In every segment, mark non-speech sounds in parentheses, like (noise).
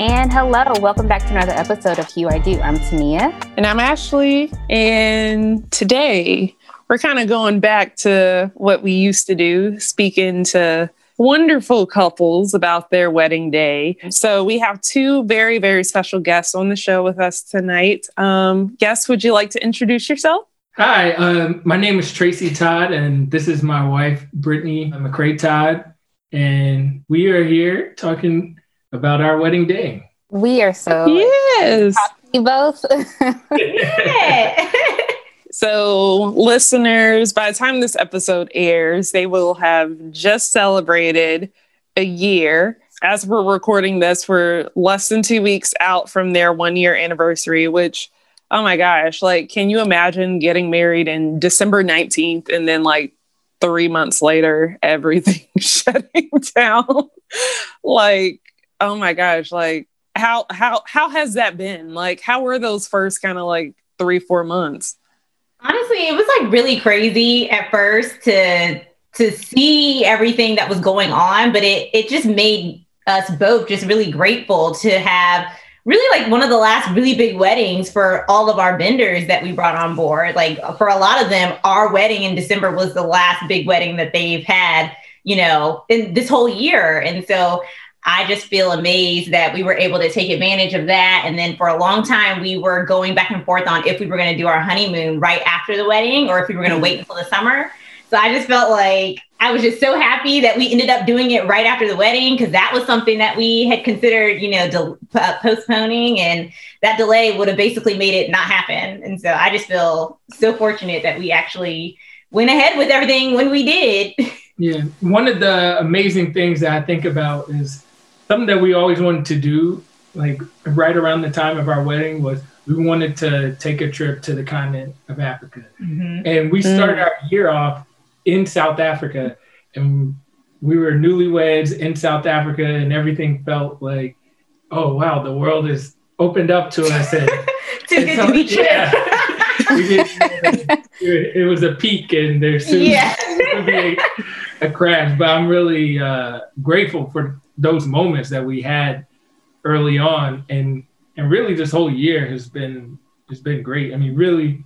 And hello, welcome back to another episode of Hue I Do. I'm Tania. And I'm Ashley. And today we're kind of going back to what we used to do, speaking to wonderful couples about their wedding day. So we have two very, very special guests on the show with us tonight. Um, guests, would you like to introduce yourself? Hi, um, my name is Tracey Todd, and this is my wife, Brittney McCray Todd. And we are here talking about our wedding day. We are so yes. You both. (laughs) so, listeners, by the time this episode airs, they will have just celebrated a year. As we're recording this, we're less than two weeks out from their one year anniversary, which oh my gosh, like, can you imagine getting married in December 19th and then like three months later, everything (laughs) shutting down? (laughs) like, oh my gosh, like, how, how, how has that been? Like, how were those first kind of like three, four months? Honestly, it was like really crazy at first to, to see everything that was going on, but it, it just made us both just really grateful to have really like one of the last really big weddings for all of our vendors that we brought on board. Like for a lot of them, our wedding in December was the last big wedding that they've had, you know, in this whole year. And so I just feel amazed that we were able to take advantage of that. And then for a long time, we were going back and forth on if we were going to do our honeymoon right after the wedding or if we were going to wait until the summer. So I just felt like I was just so happy that we ended up doing it right after the wedding because that was something that we had considered, you know, de- uh, postponing, and that delay would have basically made it not happen. And so I just feel so fortunate that we actually went ahead with everything when we did. (laughs) Yeah, one of the amazing things that I think about is something that we always wanted to do, like right around the time of our wedding, was we wanted to take a trip to the continent of Africa, mm-hmm. and we started mm. our year off in South Africa, and we were newlyweds in South Africa, and everything felt like, oh wow, the world is opened up to us. And, (laughs) and so, yeah, (laughs) it, it, was a peak, and there's soon yeah. (laughs) be a, a, crash. But I'm really uh, grateful for those moments that we had early on, and and really this whole year has been has been great. I mean, really,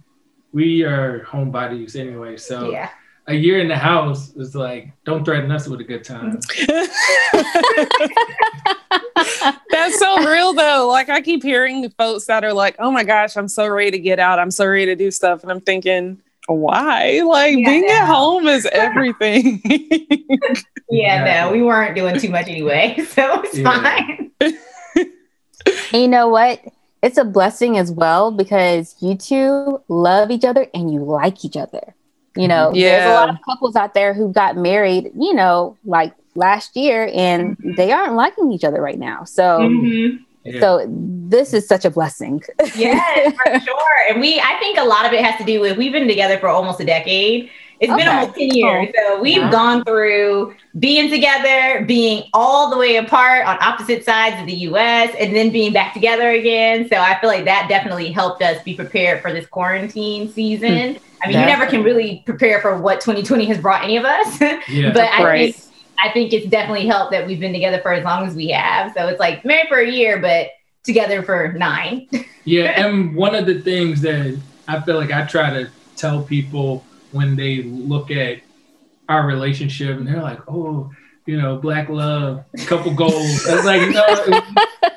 we are homebodies anyway, so. Yeah a year in the house is like, don't threaten us with a good time. (laughs) That's so real though. Like I keep hearing folks that are like, oh my gosh, I'm so ready to get out. I'm so ready to do stuff. And I'm thinking, why? Like yeah, being at home is (laughs) everything. yeah, no, we weren't doing too much anyway. (laughs) So it's yeah. fine. (laughs) you know what? It's a blessing as well because you two love each other and you like each other. You know, yeah. there's a lot of couples out there who got married, you know, like last year and mm-hmm. they aren't liking each other right now. So mm-hmm. Yeah. So this is such a blessing. (laughs) yes, for sure. And we, I think a lot of it has to do with we've been together for almost a decade. It's okay. been almost 10 years. So we've yeah. gone through being together, being all the way apart on opposite sides of the US, and then being back together again. So I feel like that definitely helped us be prepared for this quarantine season. Hmm. I mean, you never can really prepare for what 2020 has brought any of us. (laughs) Yeah, but I right. think I think it's definitely helped that we've been together for as long as we have. So it's like married for a year, but together for nine. (laughs) yeah, and one of the things that I feel like I try to tell people when they look at our relationship and they're like, oh, you know, black love, couple goals. It's like, no,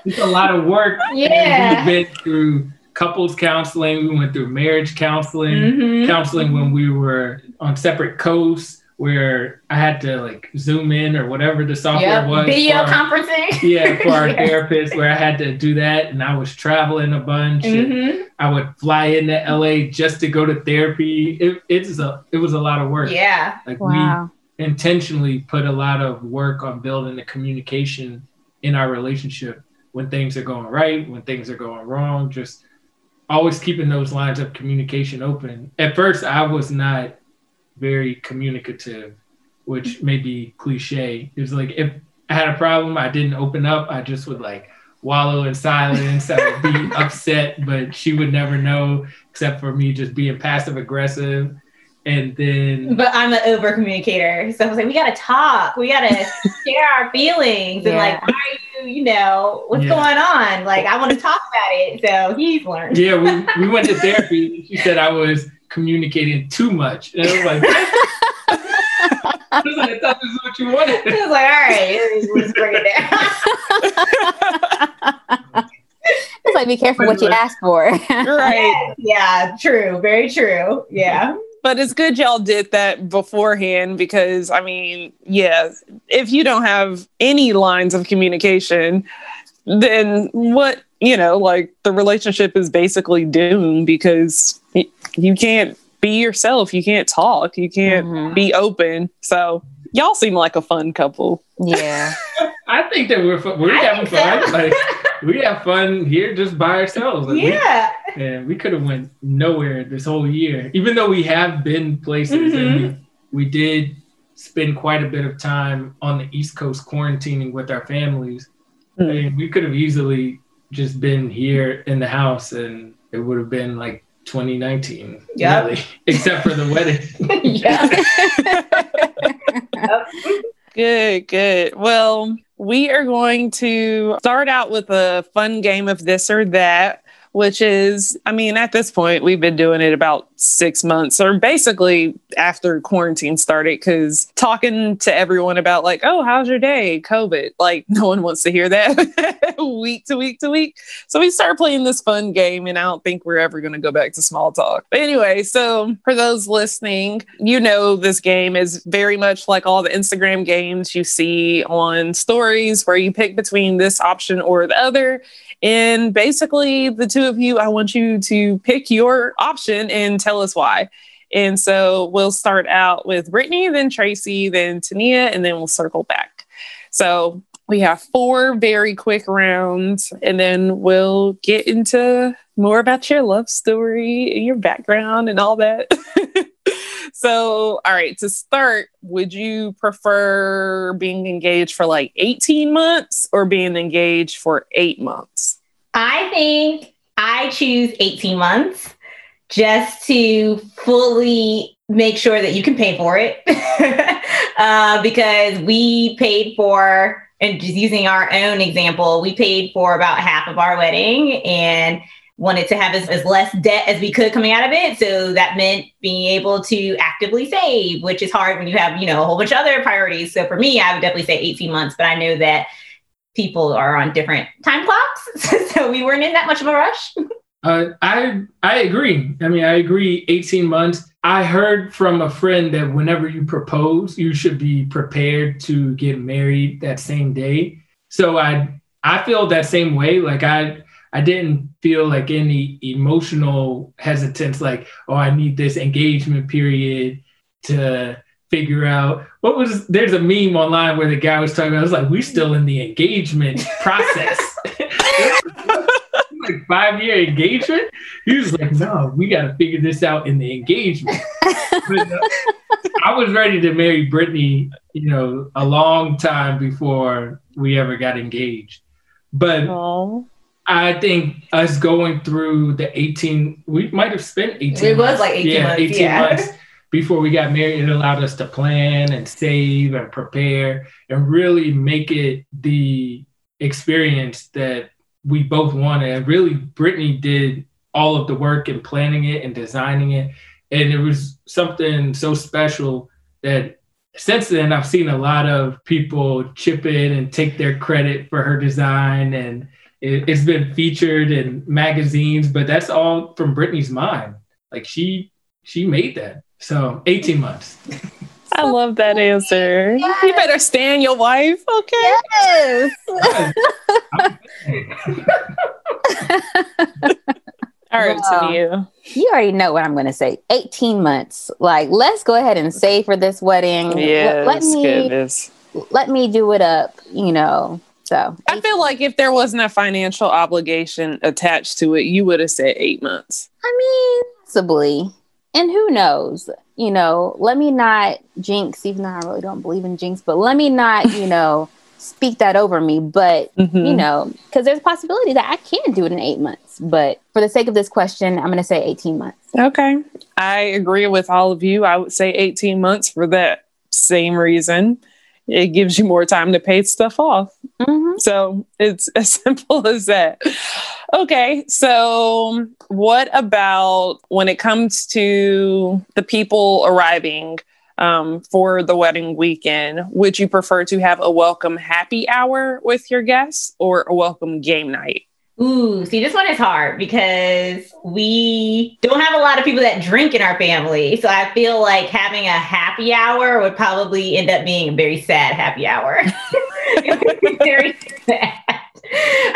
it's a lot of work. Yeah. we've been through couples counseling. We went through marriage counseling, mm-hmm. counseling when we were on separate coasts where I had to like zoom in or whatever the software yep. was. Video conferencing. (laughs) yeah, for our (laughs) therapist, where I had to do that, and I was traveling a bunch. Mm-hmm. I would fly into LA just to go to therapy. It, it's a it was a lot of work. Yeah, like wow. we intentionally put a lot of work on building the communication in our relationship when things are going right, when things are going wrong. Just always keeping those lines of communication open. At first, I was not very communicative, which may be cliche. It was like if I had a problem, I didn't open up. I just would like wallow in silence. I would be (laughs) upset, but she would never know except for me just being passive aggressive. And then But I'm an over communicator. So I was like, we gotta talk. We gotta (laughs) share our feelings and like why are you, you know, what's Yeah. going on? Like I want to talk about it. So he's learned. yeah, we, we went to therapy. She said I was communicating too much. And I was like, I was like, I thought this is what you wanted. I was like, all right, let's bring it down. (laughs) It's like be careful what you ask for. (laughs) right. yeah, true. Very true. Yeah. But it's good y'all did that beforehand because, I mean, yeah, if you don't have any lines of communication, then what, you know, like the relationship is basically doomed because y- you can't be yourself. You can't talk. You can't Mhm. be open. So y'all seem like a fun couple. yeah. (laughs) I think that we're fu- we're I having think so. fun. Like (laughs) we have fun here just by ourselves. Like, we- yeah. and we could have went nowhere this whole year, even though we have been places and we, we did spend quite a bit of time on the East Coast quarantining with our families. I Hmm. mean, we could have easily just been here in the house and it would have been like 2019, Yep. really, (laughs) except for the wedding. (laughs) yeah. (laughs) Good, good. Well, we are going to start out with a fun game of this or that, which is, I mean, at this point, we've been doing it about six months or basically after quarantine started because talking to everyone about, like, oh, how's your day? COVID. Like, (laughs) no one wants to hear that (laughs) week to week to week. So we started playing this fun game, and I don't think we're ever going to go back to small talk. But anyway, so for those listening, you know this game is very much like all the Instagram games you see on stories where you pick between this option or the other. And basically, the two of you, I want you to pick your option and tell us why. And so we'll start out with Brittney, then Tracey, then Tania, and then we'll circle back. So we have four very quick rounds, and then we'll get into more about your love story and your background and all that. (laughs) so, all right, to start, would you prefer being engaged for like 18 months or being engaged for eight months? I think I choose 18 months just to fully make sure that you can pay for it. (laughs) uh, because we paid for, and just using our own example, we paid for about half of our wedding and wanted to have as, as less debt as we could coming out of it. So that meant being able to actively save, which is hard when you have, you know, a whole bunch of other priorities. So for me, I would definitely say 18 months, but I know that people are on different time clocks. (laughs) so we weren't in that much of a rush. (laughs) Uh, I I agree. I mean, I agree. Eighteen months. I heard from a friend that whenever you propose, you should be prepared to get married that same day. So I I feel that same way. Like I I didn't feel like any emotional hesitance. Like oh, I need this engagement period to figure out what was. There's a meme online where the guy was talking. about, I was like, we're still in the engagement process. (laughs) (laughs) like five year engagement. He was like, no, we got to figure this out in the engagement. But, uh, I was ready to marry Brittney, you know, a long time before we ever got engaged. But Oh, I think us going through the 18, we might have spent 18 It was like 18 yeah, months, 18 yeah. months before we got married. It allowed us to plan and save and prepare and really make it the experience that we both wanted. And really, Brittney did all of the work in planning it and designing it. And it was something so special that since then I've seen a lot of people chip in and take their credit for her design and it, it's been featured in magazines, but that's all from Brittney's mind. Like she she made that. So 18 months. (laughs) I love that answer. You better stand your wife, okay? Yes. (laughs) All right, Wow. Tania. You already know what I'm going to say. 18 months. Like, let's go ahead and save for this wedding. Let- Yes, let, me goodness. let me do it up, you know. So, I feel like if there wasn't a financial obligation attached to it, you would have said eight months. I mean, possibly. And who knows? You know, let me not jinx, even though I really don't believe in jinx, but let me not, you (laughs) know, speak that over me. But, you Mhm. know, because there's a possibility that I can do it in eight months. But for the sake of this question, I'm going to say 18 months. Okay. I agree with all of you. I would say 18 months for that same reason. It gives you more time to pay stuff off. Mm-hmm. So it's (laughs) as simple as that. Okay, so what about when it comes to the people arriving um, for the wedding weekend? Would you prefer to have a welcome happy hour with your guests or a welcome game night? Ooh, see, this one is hard because we don't have a lot of people that drink in our family. So I feel like having a happy hour would probably end up being a very sad happy hour. (laughs) very sad.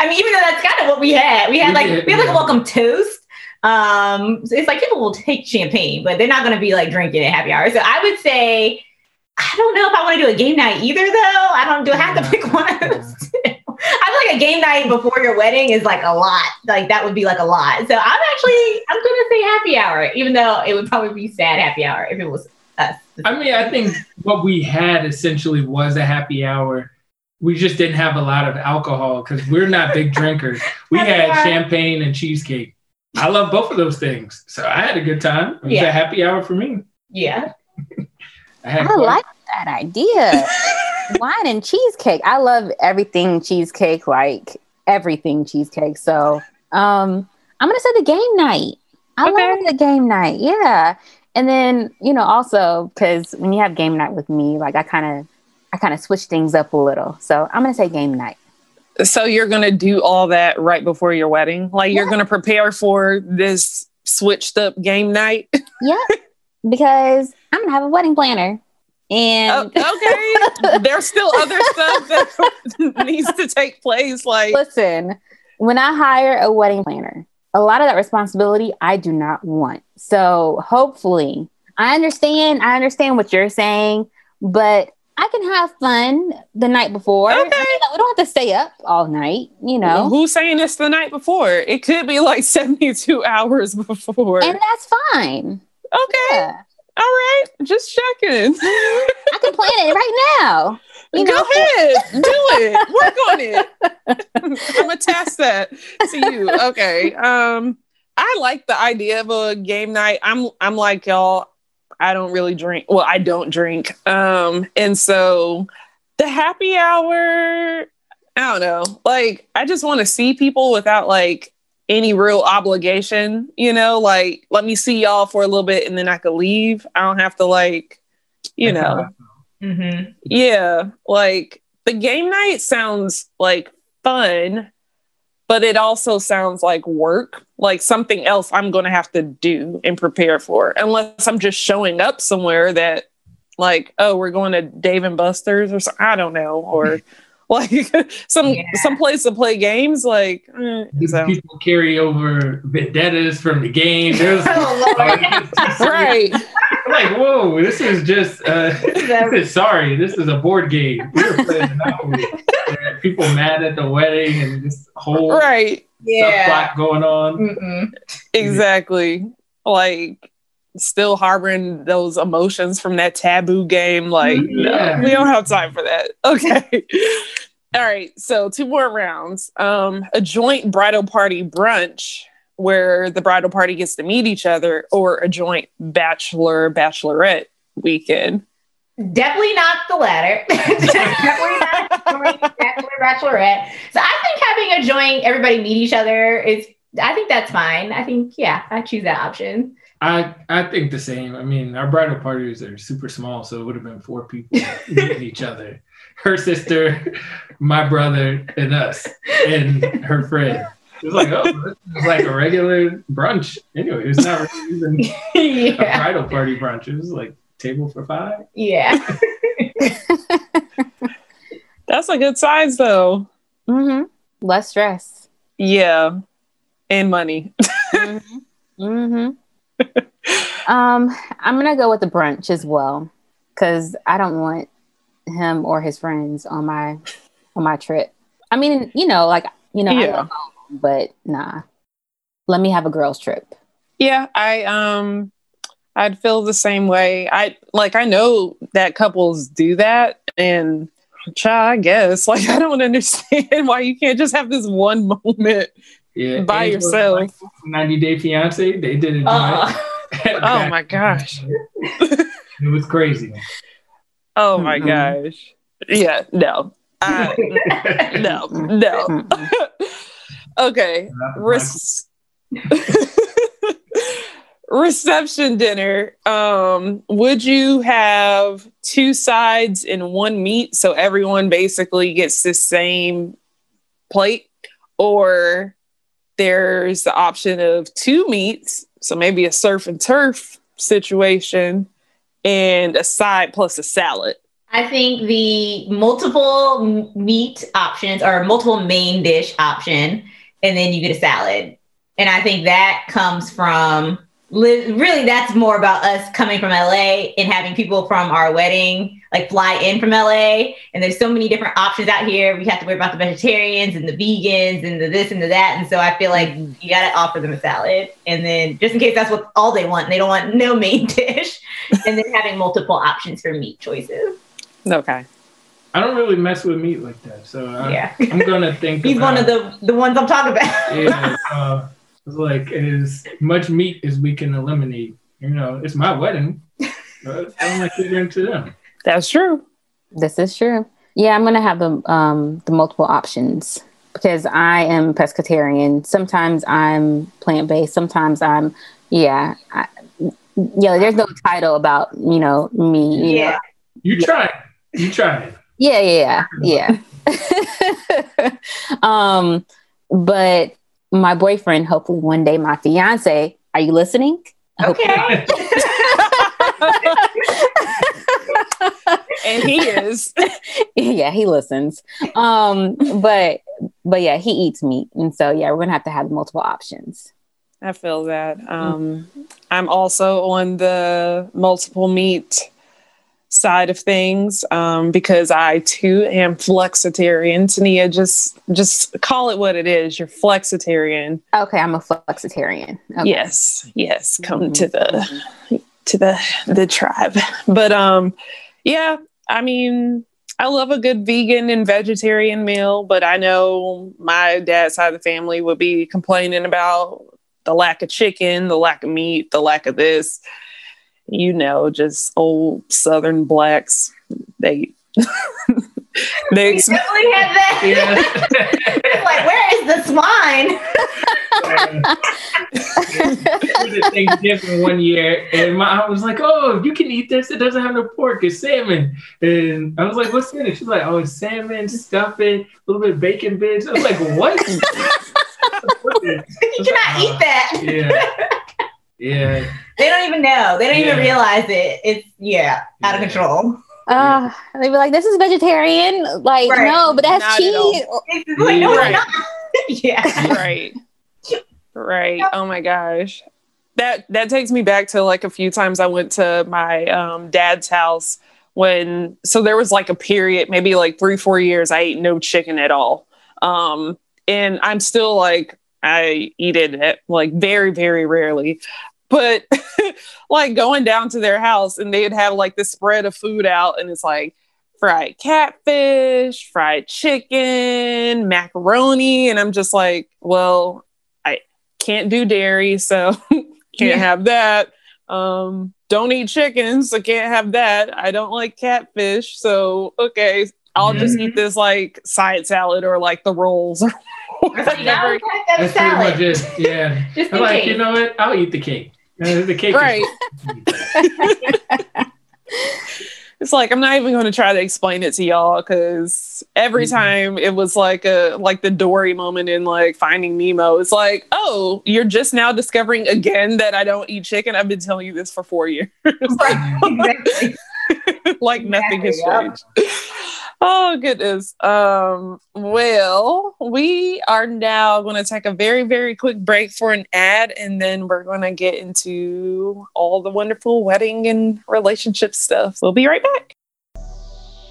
I mean, even though that's kind of what we had, we had like we had like a welcome toast. Um, so it's like people will take champagne, but they're not going to be like drinking at happy hour. So I would say, I don't know if I want to do a game night either, though. I don't do I have to pick one of those two. I feel like a game night before your wedding is like a lot. Like that would be like a lot. So I'm actually I'm gonna say happy hour, even though it would probably be sad happy hour if it was us. I mean, I think what we had essentially was a happy hour. We just didn't have a lot of alcohol because we're not big (laughs) drinkers. We had champagne and cheesecake. I love both of those things. So I had a good time. It was yeah. a happy hour for me. Yeah. (laughs) I, I like that idea. (laughs) wine and cheesecake. I love everything cheesecake, like everything cheesecake. So um I'm gonna say the game night. I okay. love the game night. Yeah. And then, you know, also because when you have game night with me, like I kind of I kind of switch things up a little. So I'm gonna say game night. So you're gonna do all that right before your wedding? Like yeah. you're gonna prepare for this switched up game night? (laughs) yeah. Because I'm gonna have a wedding planner. Oh, and oh, okay, (laughs) there's still other stuff that (laughs) needs to take place. Like, listen, when I hire a wedding planner, a lot of that responsibility I do not want. So hopefully, I understand. I understand what you're saying, but I can have fun the night before. Okay. I mean, we don't have to stay up all night, you know. Who's saying it's the night before? It could be like (laughs) 72 hours before. And that's fine. Okay. Yeah. All right, just checking. I can plan it right now. You Go know? ahead, do it. Work on it. I'm gonna test that to you. Okay. Um, I like the idea of a game night. I'm I'm like y'all. I don't really drink. Well, I don't drink. Um, and so the happy hour. I don't know. Like, I just want to see people without like any real obligation, you know, like let me see y'all for a little bit and then I could leave. I don't have to like, you know. Mm-hmm. Yeah, like the game night sounds like fun, but it also sounds like work, like something else I'm going to have to do and prepare for, unless I'm just showing up somewhere that, like, oh, we're going to Dave and Buster's or something. I don't know, or (laughs) (laughs) like some yeah. some place to play games. Like eh, so. people carry over vendettas from the game. There's (laughs) oh, (laughs) right. like whoa, this is just uh, this is, sorry, this is a board game. We're playing people mad at the wedding and this whole right yeah going on. Mm-mm. Exactly. Like still harboring those emotions from that taboo game. Like, yeah. no, we don't have time for that. (laughs) Okay. All right. So two more rounds. Um, a joint bridal party brunch where the bridal party gets to meet each other, or a joint bachelor bachelorette weekend. Definitely not the latter. (laughs) Definitely not (laughs) joint bachelor bachelorette. So I think having a joint, everybody meet each other is. I think that's fine. I think yeah, I choose that option. I I think the same. I mean, our bridal parties are super small, so it would have been four people (laughs) meeting each other. Her sister, my brother, and us, and her friend. It was like, oh, this is like a regular brunch. Anyway, it's not really even (laughs) yeah. a bridal party brunch. It was like table for five. Yeah. (laughs) That's a good size, though. Mm-hmm. Less stress. Yeah, and money. mm-hmm. mm-hmm um, I'm gonna go with the brunch as well because I don't want him or his friends on my on my trip. I mean, you know, like you know, yeah. but nah. Let me have a girls' trip. Yeah, I um I'd feel the same way. I like I know that couples do that and cha, I guess (laughs) like I don't understand (laughs) why you can't just have this one moment yeah, by yourself. 90 Day Fiance, they did it. Uh, (laughs) oh my (laughs) gosh. it was crazy. Oh my mm-hmm. gosh. Yeah, no. Uh, (laughs) no, no. okay. Res- reception dinner. Um, would you have two sides and one meat so everyone basically gets the same plate? Or there's the option of two meats, so maybe a surf and turf situation, and a side plus a salad. I think the multiple meat options or multiple main dish option, and then you get a salad. And I think that comes from really that's more about us coming from LA and having people from our wedding like fly in from LA. And there's so many different options out here. We have to worry about the vegetarians and the vegans and the this and the that. And so I feel like you got to offer them a salad. And then just in case that's what all they want, they don't want no main (laughs) dish. and then having multiple options for meat choices. Okay. I don't really mess with meat like that. So I'm, yeah. I'm going to think (laughs) He's about, one of the, the ones I'm talking about. yeah. Uh, it's like as much meat as we can eliminate. You know, it's my wedding. (laughs) But I don't like catering to them. That's true. This is true. Yeah, I'm gonna have the um the multiple options because I am pescatarian. Sometimes I'm plant based. Sometimes I'm yeah. I, yeah, there's no title about you know me. You yeah, know. you try. You try. Yeah, yeah, yeah. yeah. (laughs) um, but my boyfriend, hopefully one day my fiance, are you listening? Okay. (laughs) and he is. (laughs) yeah, he listens. Um, but but yeah, he eats meat. And so yeah, we're gonna have to have multiple options. I feel that. Um, I'm also on the multiple meat side of things um, because I too am flexitarian. Tania, just just call it what it is. You're flexitarian. Okay, I'm a flexitarian. Okay. Yes, yes. Come mm-hmm. to the to the the tribe. But um, yeah. I mean, I love a good vegan and vegetarian meal, but I know my dad's side of the family would be complaining about the lack of chicken, the lack of meat, the lack of this you know, just old Southern blacks. They (laughs) they ex- definitely had that. Yeah. (laughs) like, where is the swine? Thanksgiving one year, and my I was like, "Oh, you can eat this. It doesn't have no pork. It's salmon." And I was like, "What's in it?" She's like, "Oh, it's salmon, stuffing, a little bit of bacon bits." I was like, "What?" (laughs) you cannot eat that. Yeah. Yeah. They don't even know. They don't yeah. even realize it. It's yeah, out of control. Uh, they'd be like, "This is vegetarian." Like, right. no, but that's not cheese. Like, no, right. (laughs) yeah. Right. Right. Oh my gosh. That that takes me back to like a few times I went to my um, dad's house when so there was like a period, maybe like three, four years, I ate no chicken at all. Um, and I'm still like I eat it like very, very rarely but (laughs) like going down to their house and they'd have like this spread of food out and it's like fried catfish, fried chicken, macaroni. And I'm just like, well, I can't do dairy, so (laughs) can't yeah. have that. Um, don't eat chickens, so can't have that. I don't like catfish, so okay, I'll just eat this like side salad or like the rolls or (laughs) whatever. That's pretty much it. Yeah. just I'm like, case. you know what? I'll eat the cake the cake right. (laughs) it's like I'm not even going to try to explain it to y'all because every mm-hmm. time it was like a like the Dory moment in like Finding Nemo. It's like, oh, you're just now discovering again that I don't eat chicken. I've been telling you this for four years. (laughs) Right. (laughs) like nothing has changed. Oh goodness. Um, well, we are now going to take a very, very quick break for an ad, and then we're going to get into all the wonderful wedding and relationship stuff. We'll be right back.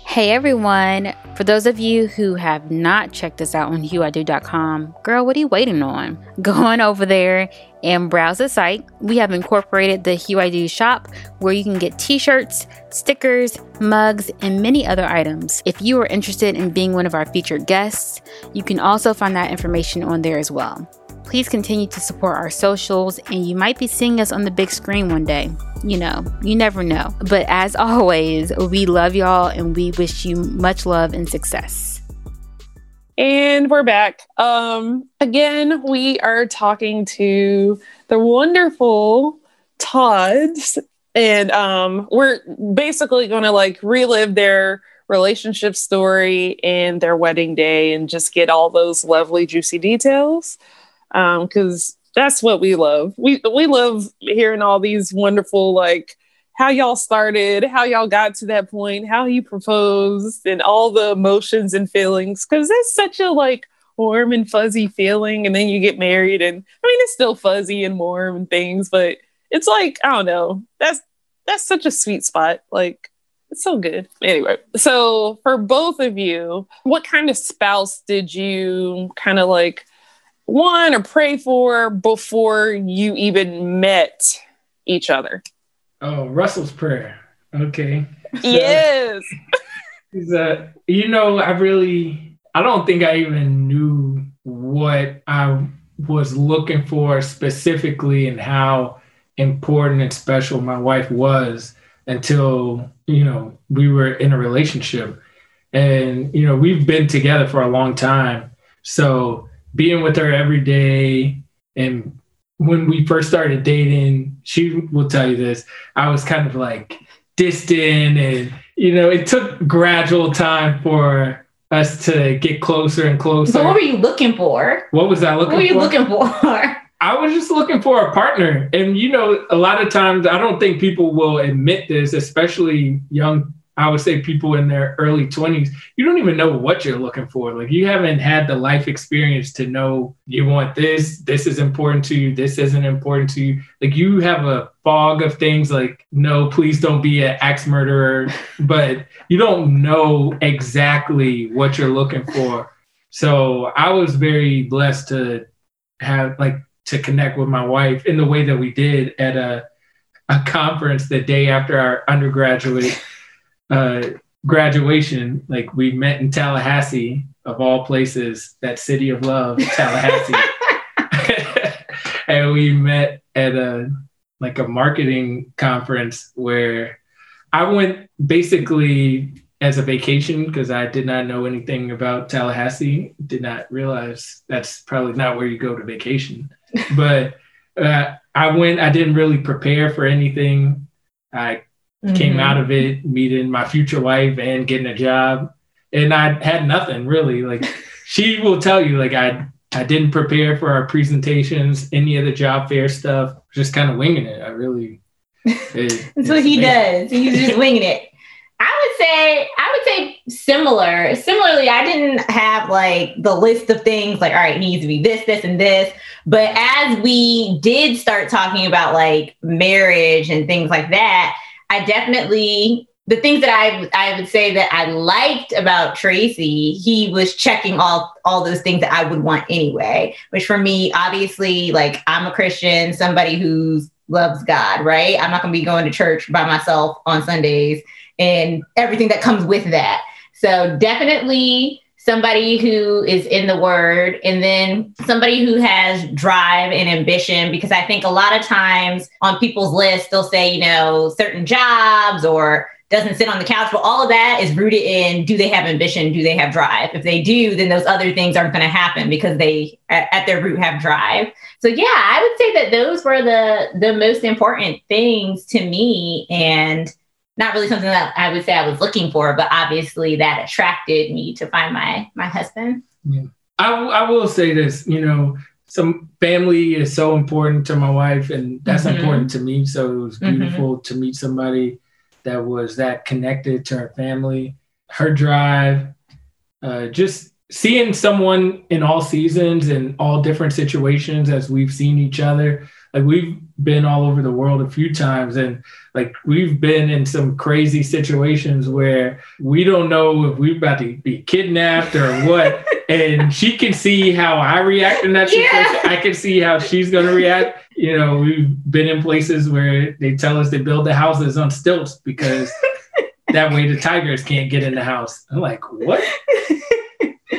Hey everyone! For those of you who have not checked us out on huido.com, girl, what are you waiting on? (laughs) Go on over there and browse the site. We have incorporated the HuID shop where you can get t shirts, stickers, mugs, and many other items. If you are interested in being one of our featured guests, you can also find that information on there as well. Please continue to support our socials, and you might be seeing us on the big screen one day. You know, you never know. But as (laughs) always, we love y'all and we wish you much love and success. And we're back. Um, again, we are talking to the wonderful Todds, and um, we're basically going to like relive their relationship story and their wedding day and just get all those lovely, juicy details. Because um, that's what we love. We we love hearing all these wonderful like how y'all started, how y'all got to that point, how he proposed, and all the emotions and feelings. Because that's such a like warm and fuzzy feeling, and then you get married, and I mean it's still fuzzy and warm and things, but it's like I don't know. That's that's such a sweet spot. Like it's so good. Anyway, so for both of you, what kind of spouse did you kind of like want or pray for before you even met each other? Oh, Russell's prayer. Okay. So, yes. (laughs) uh, you know, I really, I don't think I even knew what I was looking for specifically and how important and special my wife was until you know we were in a relationship and you know we've been together for a long time so being with her every day and when we first started dating she will tell you this i was kind of like distant and you know it took gradual time for us to get closer and closer so what were you looking for what was i looking what were you for? looking for (laughs) I was just looking for a partner. And, you know, a lot of times I don't think people will admit this, especially young, I would say people in their early 20s. You don't even know what you're looking for. Like, you haven't had the life experience to know you want this, this is important to you, this isn't important to you. Like, you have a fog of things like, no, please don't be an axe murderer, (laughs) but you don't know exactly what you're looking for. So I was very blessed to have like to connect with my wife in the way that we did at a a conference the day after our undergraduate uh, graduation. Like we met in Tallahassee, of all places, that city of love, Tallahassee, (laughs) (laughs) and we met at a like a marketing conference where I went basically as a vacation because I did not know anything about Tallahassee. Did not realize that's probably not where you go to vacation (laughs) but uh, I went. I didn't really prepare for anything. I mm-hmm. came out of it meeting my future wife and getting a job, and I had nothing really. Like (laughs) she will tell you, like I I didn't prepare for our presentations, any of the job fair stuff. Just kind of winging it. I really. (laughs) It, That's what he amazing. does. He's just winging it. I would say I would say similar. Similarly, I didn't have like the list of things like all right, it needs to be this, this, and this. But as we did start talking about like marriage and things like that, I definitely the things that I I would say that I liked about Tracey, he was checking all all those things that I would want anyway. Which for me, obviously, like I'm a Christian, somebody who loves God, right? I'm not going to be going to church by myself on Sundays and everything that comes with that. So definitely somebody who is in the word and then somebody who has drive and ambition because i think a lot of times on people's lists they'll say you know certain jobs or doesn't sit on the couch but all of that is rooted in do they have ambition? Do they have drive? If they do then those other things aren't going to happen because they at, their root have drive. So yeah i would say that those were the the most important things to me and not really something that I would say I was looking for, but obviously that attracted me to find my my husband. Yeah. I, I will say this, you know, some family is so important to my wife, and that's mm-hmm. important to me. So it was mm-hmm. beautiful mm-hmm. to meet somebody that was that connected to her family, her drive, uh, just seeing someone in all seasons and all different situations as we've seen each other like we've been all over the world a few times and like we've been in some crazy situations where we don't know if we're about to be kidnapped or what (laughs) and she can see how i react in that situation. Yeah. i can see how she's going to react. You know we've been in places where they tell us they build the houses on stilts because (laughs) that way the tigers can't get in the house. I'm like what? (laughs)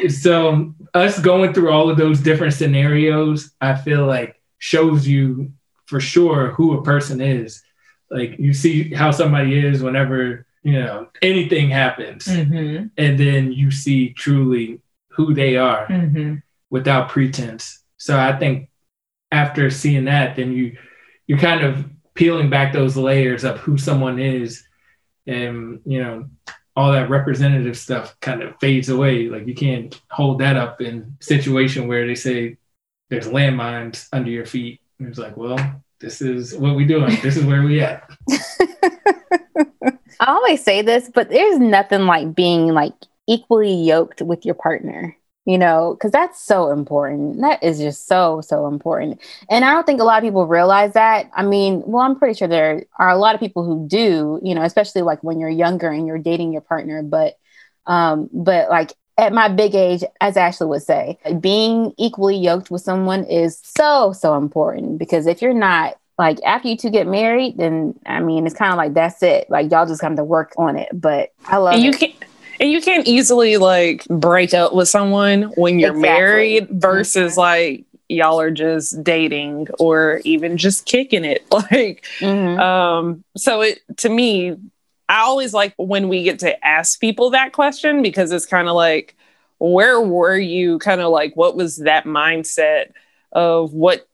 So us going through all of those different scenarios, I feel like shows you for sure who a person is. Like you see how somebody is whenever, you know, anything happens. Mm-hmm. And then you see truly who they are mm-hmm. without pretense. So I think after seeing that, then you you're kind of peeling back those layers of who someone is and you know all that representative stuff kind of fades away like you can't hold that up in situation where they say there's landmines under your feet and it's like well this is what we doing this is where we at (laughs) i always say this but there's nothing like being like equally yoked with your partner you know, because that's so important. That is just so, so important. And I don't think a lot of people realize that. I mean, well, I'm pretty sure there are a lot of people who do, you know, especially like when you're younger and you're dating your partner. But, um, but like at my big age, as Ashley would say, being equally yoked with someone is so, so important because if you're not, like after you two get married, then I mean, it's kind of like that's it. Like y'all just have to work on it. But I love and you it. can't and you can't easily like break up with someone when you're exactly. married versus mm-hmm. like y'all are just dating or even just kicking it. (laughs) Like, mm-hmm. um, so it to me, I always like when we get to ask people that question because it's kind of like, where were you? Kind of like, what was that mindset of what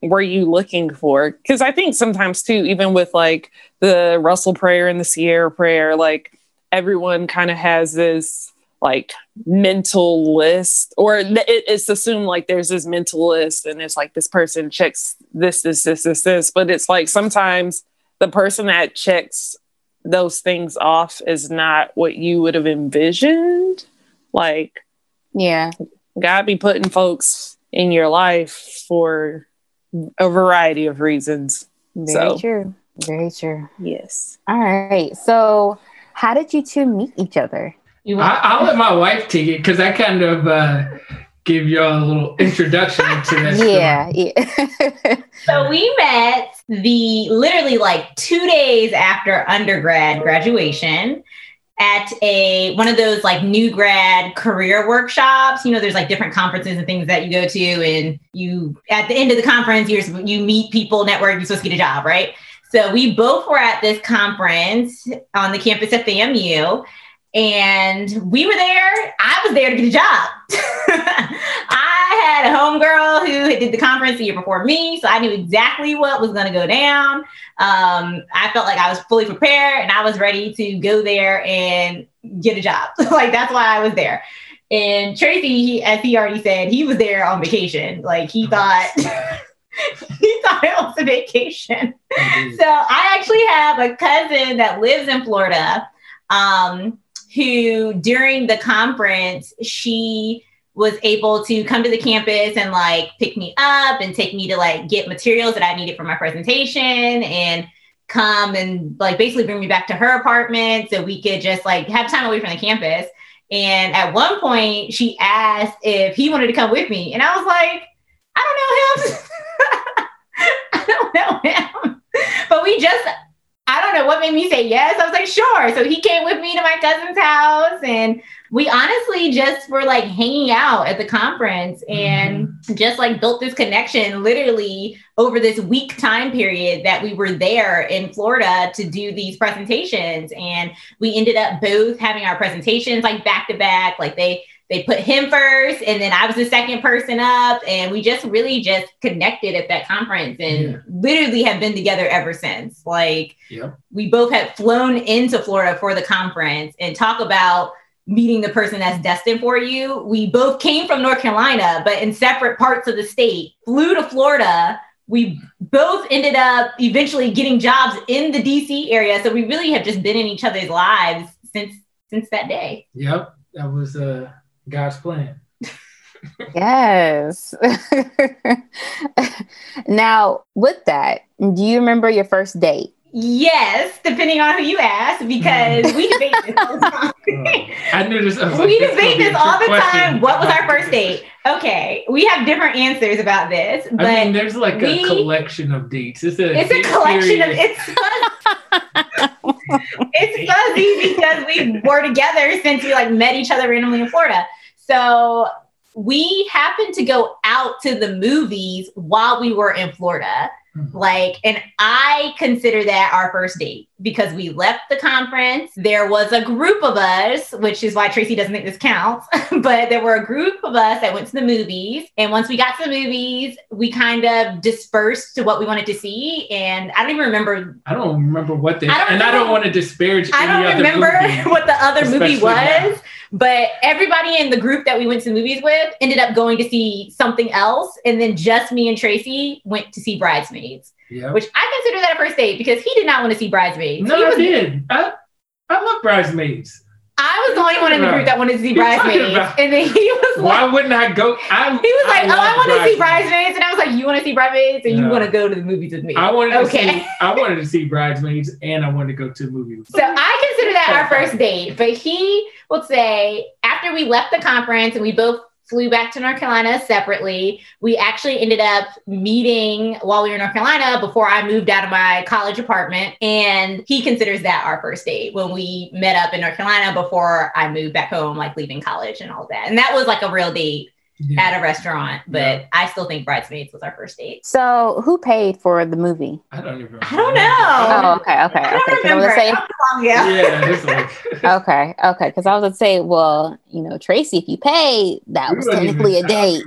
were you looking for? Because I think sometimes too, even with like the Russell prayer and the Sierra prayer, like everyone kind of has this like mental list or it's assumed like there's this mental list and it's like this person checks this this this this this but it's like sometimes the person that checks those things off is not what you would have envisioned. Like yeah. God be putting folks in your life for a variety of reasons. Very so. true. Very true. Yes. All right. So how did you two meet each other? I, will let my wife take it because I kind of uh, gave y'all a little (laughs) introduction to that. yeah, yeah. (laughs) so we met the literally like two days after undergrad graduation at a one of those like new grad career workshops. You know, there's like different conferences and things that you go to, and you at the end of the conference, you're you meet people, network, you're supposed to get a job, right? So we both were at this conference on the campus at FAMU, and we were there. I was there to get a job. (laughs) I had a homegirl who did the conference the year before me, so I knew exactly what was going to go down. Um, I felt like I was fully prepared, and I was ready to go there and get a job. (laughs) like that's why I was there. And Tracey, he, as he already said, he was there on vacation. Like he thought. (laughs) he thought it was a vacation. Mm-hmm. So I actually have a cousin that lives in Florida, um, who during the conference she was able to come to the campus and like pick me up and take me to like get materials that I needed for my presentation and come and like basically bring me back to her apartment so we could just like have time away from the campus. And at one point, she asked if he wanted to come with me, and I was like, I don't know him. (laughs) I don't know him. But we just, I don't know what made me say yes. I was like, sure. So he came with me to my cousin's house and we honestly just were like hanging out at the conference and mm-hmm. just like built this connection literally over this week time period that we were there in Florida to do these presentations. And we ended up both having our presentations like back to back. Like they, they put him first and then I was the second person up and we just really just connected at that conference and yeah. literally have been together ever since. Like yep. we both had flown into Florida for the conference and talk about meeting the person that's destined for you. We both came from North Carolina, but in separate parts of the state, flew to Florida. We both ended up eventually getting jobs in the DC area. So we really have just been in each other's lives since since that day. Yep. That was uh God's plan. yes. (laughs) now, with that, do you remember your first date? Yes, depending on who you ask, because we debate this all the time. Oh, (laughs) I knew this. I we debate this all the question. time. What was our first date? Okay, we have different answers about this, but I mean, there's like we, a collection of dates. It's a, it's a collection of it's. it's fuzzy because we were together since we like met each other randomly in Florida. So we happened to go out to the movies while we were in Florida. Like, and I consider that our first date because we left the conference. There was a group of us, which is why Tracey doesn't think this counts, (laughs) but there were a group of us that went to the movies. And once we got to the movies, we kind of dispersed to what we wanted to see. And I don't even remember. I don't remember what they, I and remember, I don't want to disparage. I don't remember (laughs) what the other movie was. Now. But everybody in the group that we went to the movies with ended up going to see something else. And then just me and Tracey went to see Bridesmaids, yep. which I consider that a first date because he did not want to see Bridesmaids. No, he was, I did. I, I love Bridesmaids. I was the only one in the group that wanted to see Bridesmaids. And then he was like, Why wouldn't I go? I, he was like, I Oh, I want to see Bridesmaids. And I was like, You want to see Bridesmaids? And you want to go to the movies with me? I wanted okay. to see I wanted to see Bridesmaids and I wanted to go to the movies. So I consider that our first date. But he would say after we left the conference and we both flew back to North Carolina separately. We actually ended up meeting while we were in North Carolina before I moved out of my college apartment. And he considers that our first date when we met up in North Carolina before I moved back home, like leaving college and all that. And that was like a real date yeah. at a restaurant, but yeah. I still think Bridesmaids was our first date. So who paid for the movie? I don't even. I don't know. Oh, okay, okay, I okay. Remember. I say, yeah, like... (laughs) okay, okay. Because I was gonna say, well, you know, Tracey, if you pay, that was technically (laughs) even, a date.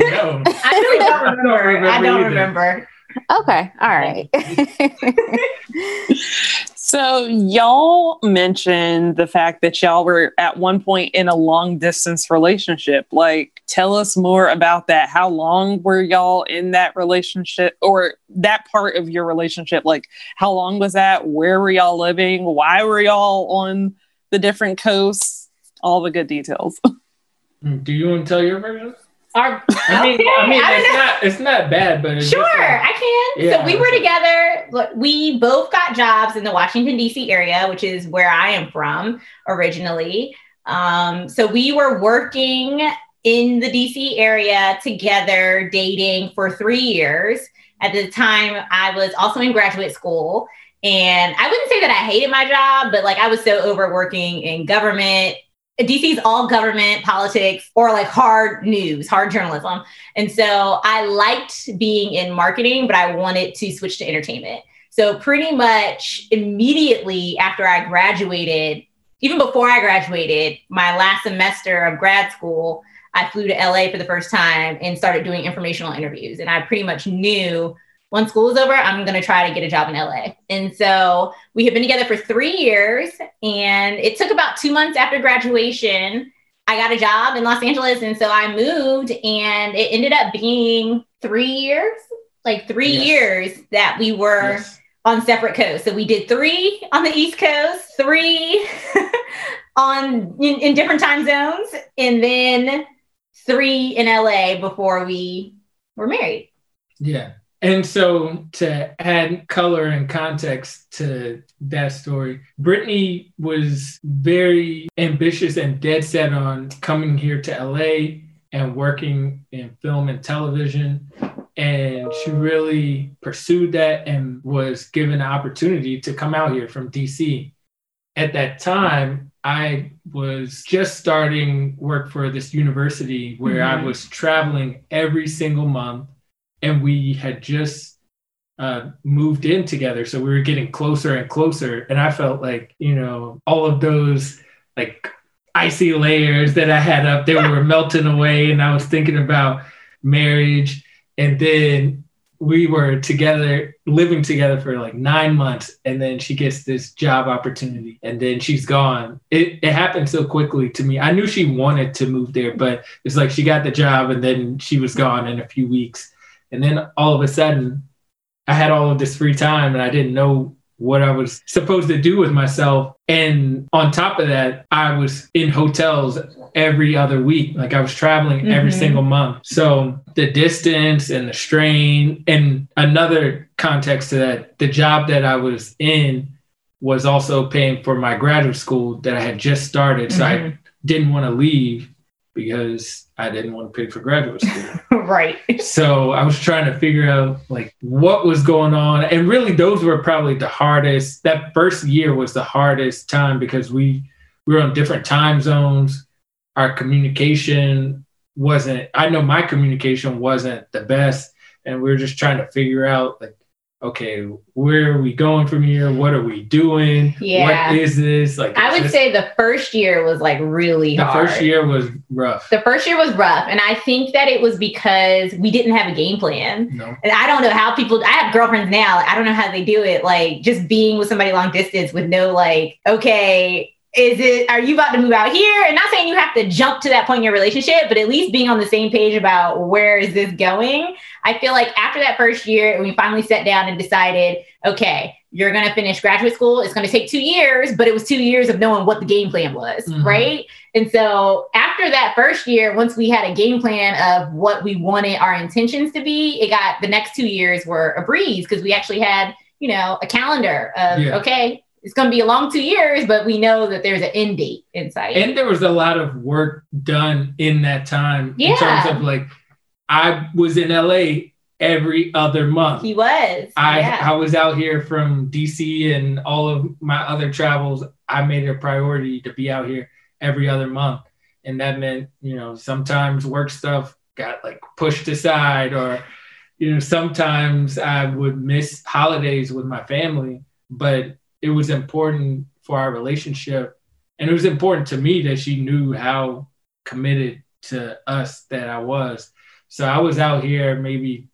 no, I really don't remember. I don't remember. Okay, all right. (laughs) So, y'all mentioned the fact that y'all were at one point in a long distance relationship. Like, tell us more about that. How long were y'all in that relationship or that part of your relationship? Like, how long was that? Where were y'all living? Why were y'all on the different coasts? All the good details. (laughs) Do you want to tell your version? Our, I mean, I mean, I it's not it's not bad, but sure, like, I can. Yeah. So we were together. Look, we both got jobs in the Washington D.C. area, which is where I am from originally. Um, so we were working in the D.C. area together, dating for three years. At the time, I was also in graduate school. And I wouldn't say that I hated my job, but like I was so overworking in government DC's all government politics or like hard news, hard journalism. And so I liked being in marketing, but I wanted to switch to entertainment. So pretty much immediately after I graduated, even before I graduated, my last semester of grad school, I flew to LA for the first time and started doing informational interviews. And I pretty much knew once school is over, I'm going to try to get a job in LA. And so we have been together for three years. And it took about two months after graduation. I got a job in Los Angeles. And so I moved, and it ended up being three years like three yes. years that we were yes. on separate coasts. So we did three on the East Coast, three (laughs) on in, in different time zones, and then three in LA before we were married. Yeah. And so to add color and context to that story, Brittney was very ambitious and dead set on coming here to LA and working in film and television. And she really pursued that and was given the opportunity to come out here from DC. At that time, I was just starting work for this university where mm-hmm. I was traveling every single month and we had just uh, moved in together. So we were getting closer and closer. And I felt like, you know, all of those like icy layers that I had up, they were (laughs) melting away. And I was thinking about marriage. And then we were together, living together for like nine months. And then she gets this job opportunity and then she's gone. It, it happened so quickly to me. I knew she wanted to move there, but it's like she got the job and then she was gone in a few weeks. And then all of a sudden, I had all of this free time and I didn't know what I was supposed to do with myself. And on top of that, I was in hotels every other week. Like I was traveling mm-hmm. every single month. So the distance and the strain, and another context to that, the job that I was in was also paying for my graduate school that I had just started. So mm-hmm. I didn't want to leave because I didn't want to pay for graduate school. (laughs) right. So I was trying to figure out like what was going on. And really those were probably the hardest. That first year was the hardest time because we we were on different time zones. Our communication wasn't. I know my communication wasn't the best, and we were just trying to figure out like okay, where are we going from here? What are we doing? Yeah. What is this? Like I would just- say the first year was like really the hard. first year was rough. The first year was rough, and I think that it was because we didn't have a game plan. No. And I don't know how people. I have girlfriends now. Like, I don't know how they do it. Like just being with somebody long distance with no like, okay, is it? Are you about to move out here? And not saying you have to jump to that point in your relationship, but at least being on the same page about where is this going. I feel like after that first year, we finally sat down and decided, okay, you're going to finish graduate school. It's going to take two years, but it was two years of knowing what the game plan was, Mhm. right? And so after that first year, once we had a game plan of what we wanted our intentions to be, it got the next two years were a breeze because we actually had, you know, a calendar of, Yeah. okay, it's going to be a long two years, but we know that there's an end date in sight. And there was a lot of work done in that time yeah. in terms of like I was in LA every other month. he was. I yeah. I was out here from DC and all of my other travels. I made it a priority to be out here every other month, and that meant you know sometimes work stuff got like pushed aside, or you know sometimes I would miss holidays with my family, but it was important for our relationship, and it was important to me that she knew how committed to us that I was. So I was out here maybe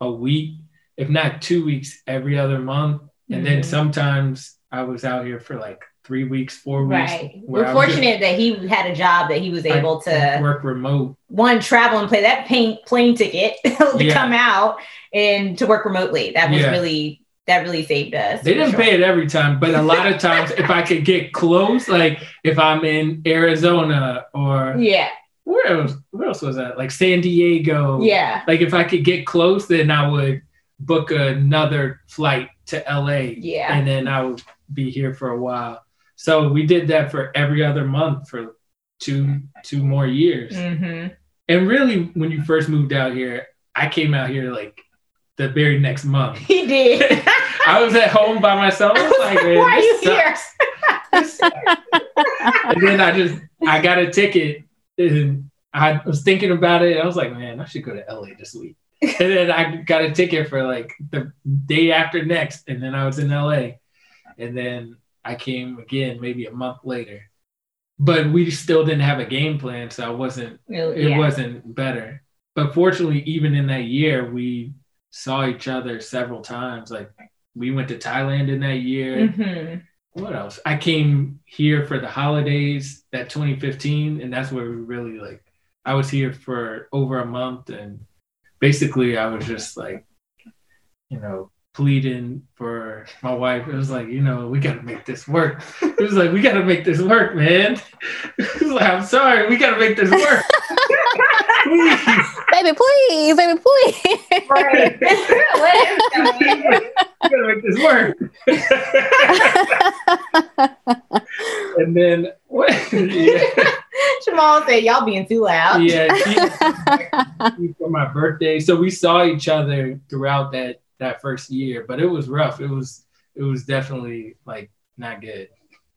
a week, if not two weeks, every other month. And then Mhm. sometimes I was out here for like three weeks, four weeks. Right. We're I fortunate that he had a job that he was able to work remote. one travel and play that plane plane ticket (laughs) to Yeah. come out and to work remotely. That was Yeah. really that really saved us. They didn't sure. pay it every time, but a lot of times if I could get close, like if I'm in Arizona or Yeah, where else, where else was that? Like San Diego. yeah, Like if I could get close, then I would book another flight to LA. yeah. and then I would be here for a while. So we did that for every other month for two two more years. hmm And really, when you first moved out here, I came out here like the very next month. He did. (laughs) I was at home by myself. I was like, (laughs) Why are you this here? Sucks. and then I just I got a ticket and I was thinking about it. I was like, man, I should go to LA this week. And then I got a ticket for like the day after next, and then I was in LA. And then I came again maybe a month later. But we still didn't have a game plan, so I wasn't it wasn't better. But fortunately, even in that year, we saw each other several times. Like we went to Thailand in that year. Mhm. What else? I came here for the holidays that 2015, and that's where we really like. I was here for over a month, and basically, I was just like, you know, pleading for my wife. It was like, you know, we got to make this work. It was like, we got to make this work, man. (laughs) It was like, I'm sorry, we got to make this work. (laughs) Please. Baby, please, baby, please. Right. (laughs) What is (laughs) gonna make this work. (laughs) and then what? yeah, Jamal said, "Y'all being too loud." yeah. She, for my birthday, so we saw each other throughout that that first year, but it was rough. It was it was definitely like not good,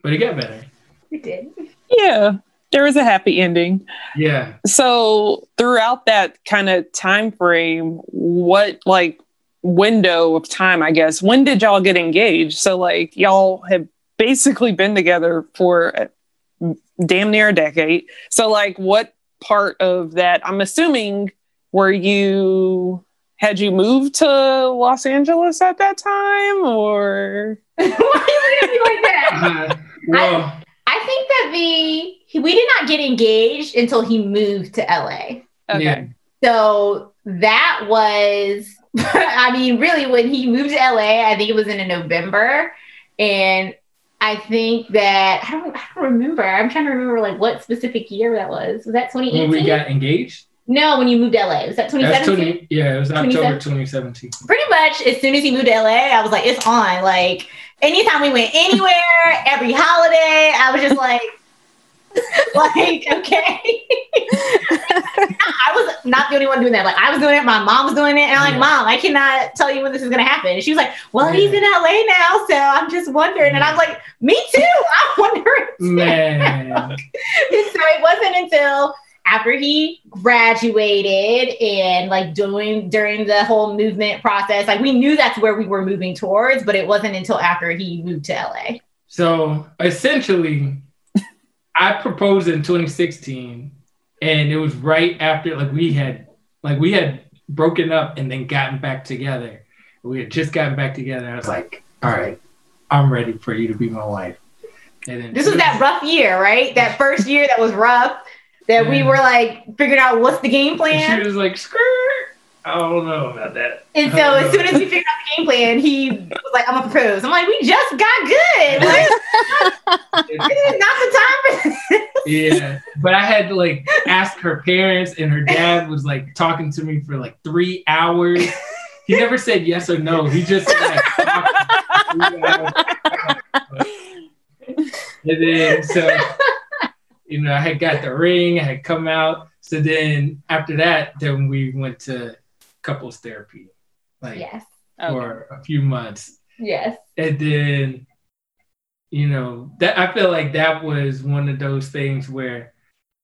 but it got better. We did. Yeah, there was a happy ending. Yeah. So throughout that kind of time frame, what like window of time, I guess, when did y'all get engaged? So like y'all have basically been together for uh, damn near a decade. So like what part of that? I'm assuming were you had you moved to Los Angeles at that time or (laughs) Why are you looking at me like that? Uh, well, I think that the he, we did not get engaged until he moved to LA. okay. yeah. So that was, (laughs) I mean, really, when he moved to LA, I think it was in November, and I think that I don't, I don't remember. I'm trying to remember like what specific year that was. Was that 2018? when we got engaged, no, when you moved to LA, was that 2017? 20. Yeah, it was October 2017. Pretty much as soon as he moved to LA, I was like, it's on. Like anytime we went anywhere, every holiday, I was just like. (laughs) like okay. (laughs) I was not the only one doing that. Like i was doing it my mom was doing it and i'm like mom i cannot tell you when this is going to happen. And she was like well he's in la now so i'm just wondering. And i was like me too (laughs) i'm wondering too. Man, so it wasn't until after he graduated and like doing during the whole movement process. Like we knew that's where we were moving towards, but it wasn't until after he moved to LA. So essentially, (laughs) I proposed in 2016, and it was right after like we had like we had broken up and then gotten back together. We had just gotten back together. I was like, all right, I'm ready for you to be my wife. And then this was that rough year, right? That (laughs) first year that was rough. That we were like figuring out what's the game plan. She was like, skirt. I don't know about that. And so as soon as we figured out the game plan, he was like, I'm gonna propose. I'm like, we just got good. Like, (laughs) this is not the time for this. Yeah. But I had to like ask her parents, and her dad was like talking to me for like three hours. He never said yes or no. He just like (laughs) and then so you know, I had got the ring, I had come out. So then after that, then we went to couples therapy, like yes. for okay. a few months. Yes. And then, you know, that I feel like that was one of those things where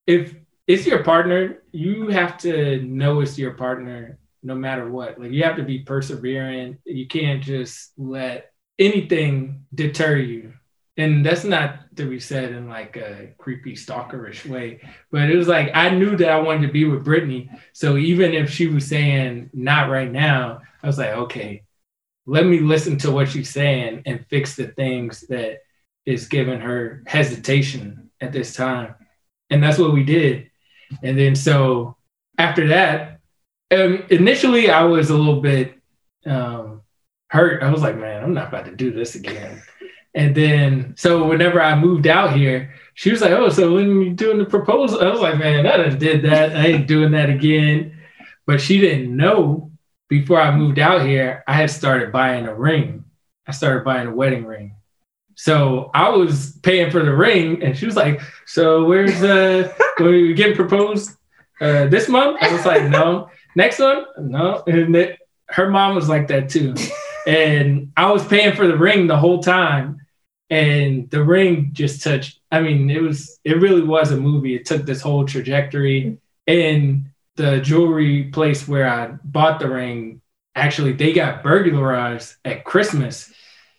if it's your partner, you have to know it's your partner no matter what. Like you have to be persevering. You can't just let anything deter you and that's not to be said in like a creepy stalkerish way, but it was like I knew that I wanted to be with Brittney. So even if she was saying not right now, I was like, okay, let me listen to what she's saying and fix the things that is giving her hesitation at this time. And that's what we did. And then so after that, um, initially I was a little bit um, hurt. I was like, man, I'm not about to do this again. And then, so whenever I moved out here, she was like, "Oh, so when you doing the proposal?" I was like, "Man, I just did that. I ain't doing that again." But she didn't know before I moved out here. I had started buying a ring. I started buying a wedding ring. So I was paying for the ring, and she was like, "So where's the? Uh, (laughs) when you getting proposed uh, this month?" I was like, "No." Next one, no. And it, her mom was like that too. (laughs) And I was paying for the ring the whole time and the ring just touched i mean it was it really was a movie. It took this whole trajectory. And the jewelry place where i bought the ring actually they got burglarized at christmas.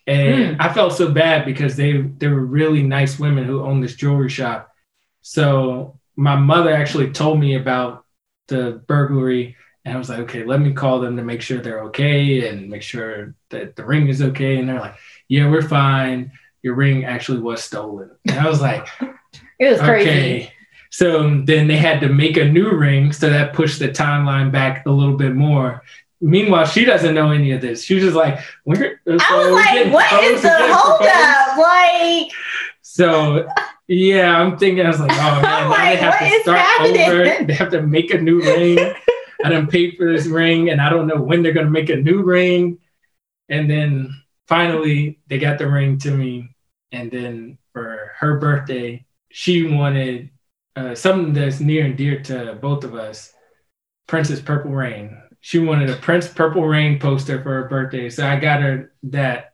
And mm. i felt so bad because they they were really nice women who owned this jewelry shop. So my mother actually told me about the burglary. And i was like okay let me call them to make sure they're okay and make sure that the ring is okay. And they're like yeah we're fine your ring actually was stolen. And I was like, (laughs) it was crazy. Okay. So then they had to make a new ring. So that pushed the timeline back a little bit more. Meanwhile, she doesn't know any of this. She was just like, we're, so I was like, what is the holdup? Like, so yeah, I'm thinking, I was like, oh (laughs) man, now they have to start happening? over. (laughs) They have to make a new ring. I didn't pay for this ring, and I don't know when they're going to make a new ring. And then finally, they got the ring to me and then for her birthday, she wanted uh, something that's near and dear to both of us Prince's Purple Rain. She wanted a Prince Purple Rain poster for her birthday. So I got her that.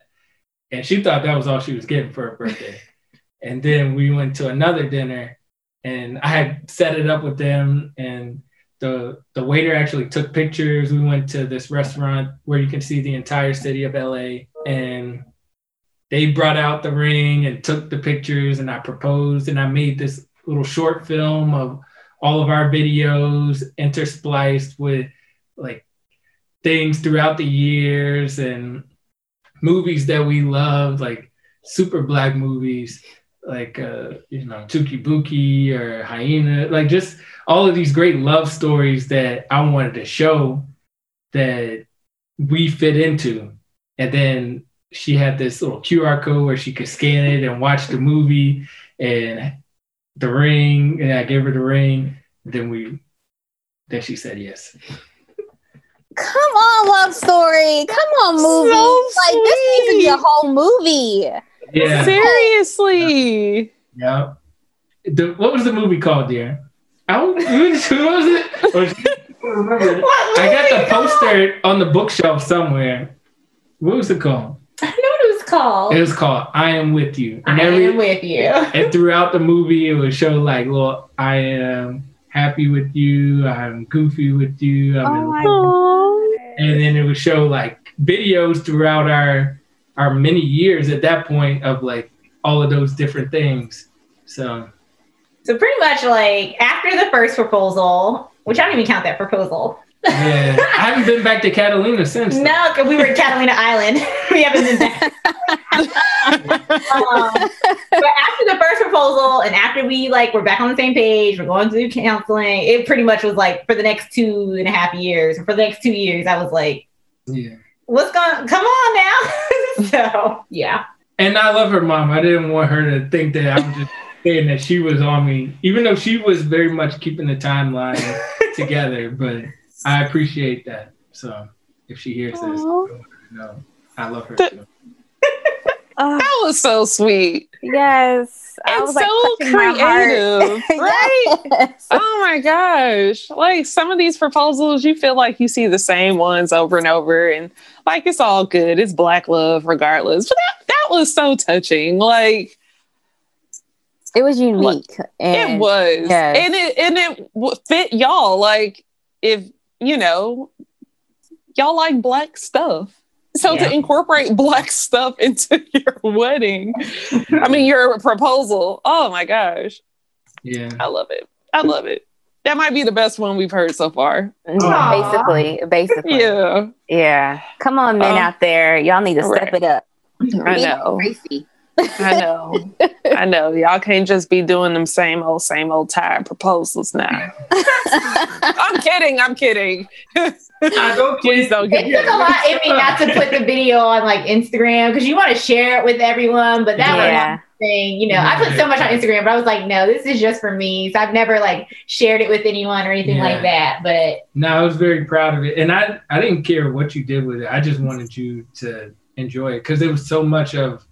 And she thought that was all she was getting for her birthday. (laughs) and then we went to another dinner and I had set it up with them and the the waiter actually took pictures. We went to this restaurant where you can see the entire city of LA and they brought out the ring and took the pictures and I proposed and I made this little short film of all of our videos interspliced with like things throughout the years and movies that we loved, like super black movies, like uh, you know, Touki Bouki or Hyena, like just all of these great love stories that I wanted to show that we fit into. And then she had this little QR code where she could scan it and watch the movie and the ring. And I gave her the ring. Then we, then she said yes. Come on, love story. Come on, movie. So like this needs to be a whole movie. Yeah. Seriously. Yeah. The, what was the movie called, dear? I don't, (laughs) who was it? I got the poster on the bookshelf somewhere. What was it called? I know what it was called. It was called I Am With You. And I every, am with you. (laughs) And throughout the movie, it would show like little I am happy with you. I'm goofy with you. I'm Oh and then it would show like videos throughout our our many years at that point of like all of those different things. So So pretty much like after the first proposal, which I don't even count that proposal. Yeah, I haven't been back to Catalina since. then. No, because we were in Catalina Island. (laughs) we haven't been back. (laughs) Um, but after the first proposal and after we like we're back on the same page, we're going through counseling, it pretty much was like for the next two and a half years, or for the next two years, I was like, Yeah. what's going come on now? (laughs) so yeah. And I love her mom. I didn't want her to think that I was just saying that she was on me, even though she was very much keeping the timeline together. But I appreciate that. So if she hears this, I Aw. want her to know I love her too. (laughs) That was so sweet. yes. I And was like so touching my heart. creative, (laughs) right? Yes. Oh my gosh. Like some of these proposals, you feel like you see the same ones over and over, and like it's all good. It's black love regardless. But that, that was so touching. Like It was unique. And it was. yes. And it and it fit y'all. Like if you know, y'all like black stuff. So Yeah. to incorporate black (laughs) stuff into your wedding, I mean your proposal. Oh my gosh. Yeah. I love it. I love it. That might be the best one we've heard so far. Aw. Basically, basically. Yeah, Yeah. Come on, men Um, out there. Y'all need to step right. it up. I know. Tracey. I know. I know. Y'all can't just be doing them same old, same old tired proposals now. (laughs) I'm kidding. I'm kidding. I don't (laughs) Please don't It get took a lot in me (laughs) not to put the video on like Instagram because you want to share it with everyone, but that was yeah. not the thing. You know, I put so much on Instagram, but I was like, no, this is just for me. So I've never like shared it with anyone or anything Yeah. like that. But No, I was very proud of it, and I I didn't care what you did with it. I just wanted you to enjoy it because there was so much of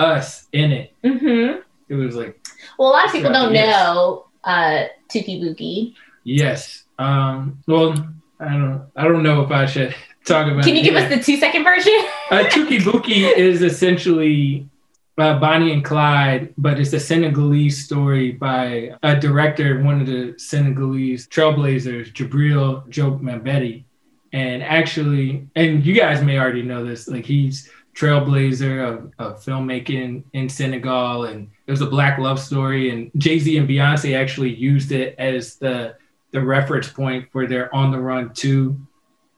us in it. mhm. It was like well, a lot of people don't know uh, Touki Bouki. yes. Um. Well, I don't I don't know if I should (laughs) talk about. Can you give here. us the two second version? uh, Touki Bouki is essentially uh, Bonnie and Clyde, but it's a Senegalese story by a director, one of the Senegalese trailblazers, Djibril Diop Mambéty. And actually, and you guys may already know this, like he's trailblazer of, of filmmaking in Senegal, and it was a black love story. And Jay Z and Beyonce actually used it as the the reference point for their On the Run two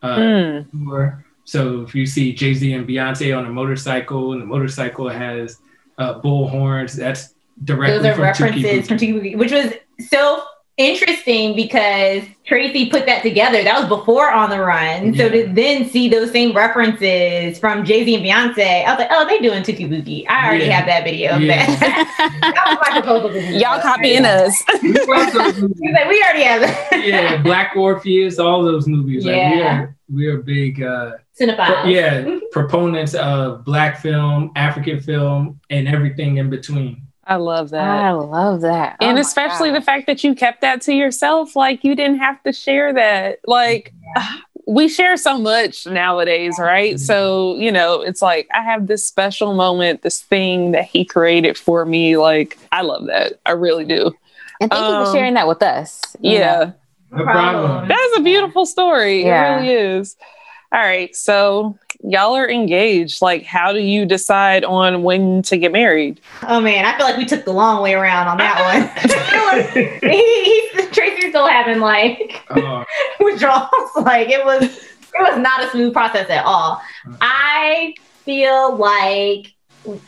uh, Mm. tour. So if you see Jay Z and Beyonce on a motorcycle, and the motorcycle has uh, bull horns, that's directly Those are from references Touki from Touki which was so interesting because Tracey put that together. That was before On the Run. So to then see those same references from Jay Z and Beyonce, I was like, oh, they doing Touki Bouki. I already Yeah. have that video. Yeah. that. (laughs) that was my proposal. to you. Y'all copying us. (laughs) We love those movies. He's like, we already have that. yeah, Black Orpheus, all those movies. Like we Yeah. are we are big uh Cinephiles. pro- yeah, proponents of black film, African film, and everything in between. I love that. I love that. and Oh especially God. the fact that you kept that to yourself like you didn't have to share that like (sighs) we share so much nowadays right so you know it's like i have this special moment this thing that he created for me like i love that i really do And thank you um, for sharing that with us. you yeah. No problem. problem. that's a beautiful story Yeah. it really is all right so y'all are engaged like how do you decide on when to get married Oh man, I feel like we took the long way around on that one. (laughs) (laughs) he, he's Tracey's still having like Oh, (laughs) withdrawals. Like it was it was not a smooth process at all. I feel like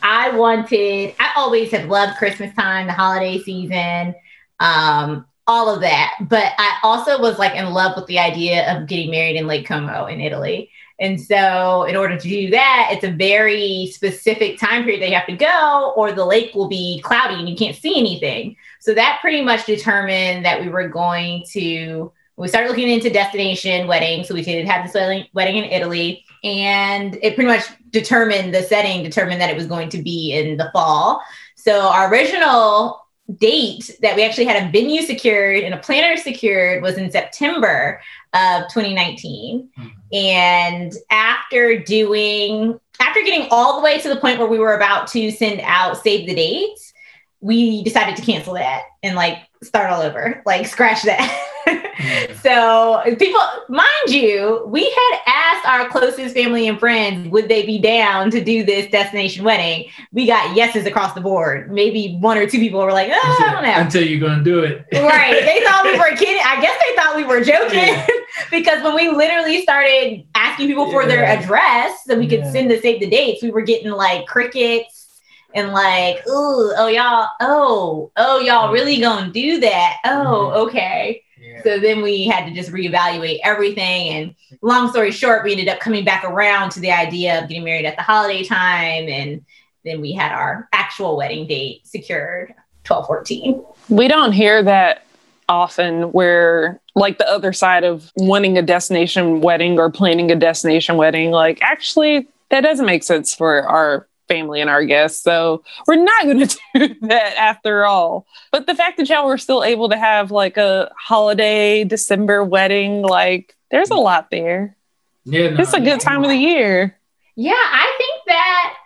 I wanted I always have loved Christmas time, the holiday season, um, all of that. But I also was like in love with the idea of getting married in Lake Como in Italy. And so, in order to do that, it's a very specific time period that you have to go, or the lake will be cloudy and you can't see anything. So, that pretty much determined that we were going to, we started looking into destination weddings. So, we could have this wedding, wedding in Italy. And it pretty much determined the setting, determined that it was going to be in the fall. So, our original date that we actually had a venue secured and a planner secured was in September of 2019. Mm-hmm. And after doing, after getting all the way to the point where we were about to send out save the dates, we decided to cancel that and like start all over, like scratch that. (laughs) (laughs) so people, mind you, we had asked our closest family and friends would they be down to do this destination wedding. We got yeses across the board. Maybe one or two people were like, oh, I don't know. Until you're gonna do it. right. They thought we were (laughs) kidding. I guess they thought we were joking yeah. (laughs) because when we literally started asking people yeah. for their address so we could yeah. send the save the dates, we were getting like crickets and like, ooh, oh y'all, oh, oh y'all really gonna do that? Oh, okay. So then we had to just reevaluate everything. And long story short, we ended up coming back around to the idea of getting married at the holiday time. And then we had our actual wedding date secured 12 14. We don't hear that often where like the other side of wanting a destination wedding or planning a destination wedding like actually that doesn't make sense for our family and our guests. So we're not going (laughs) to do that after all. But the fact that y'all were still able to have like a holiday December wedding, like there's a lot there. Yeah, no, it's a good time of the year. Yeah, I think that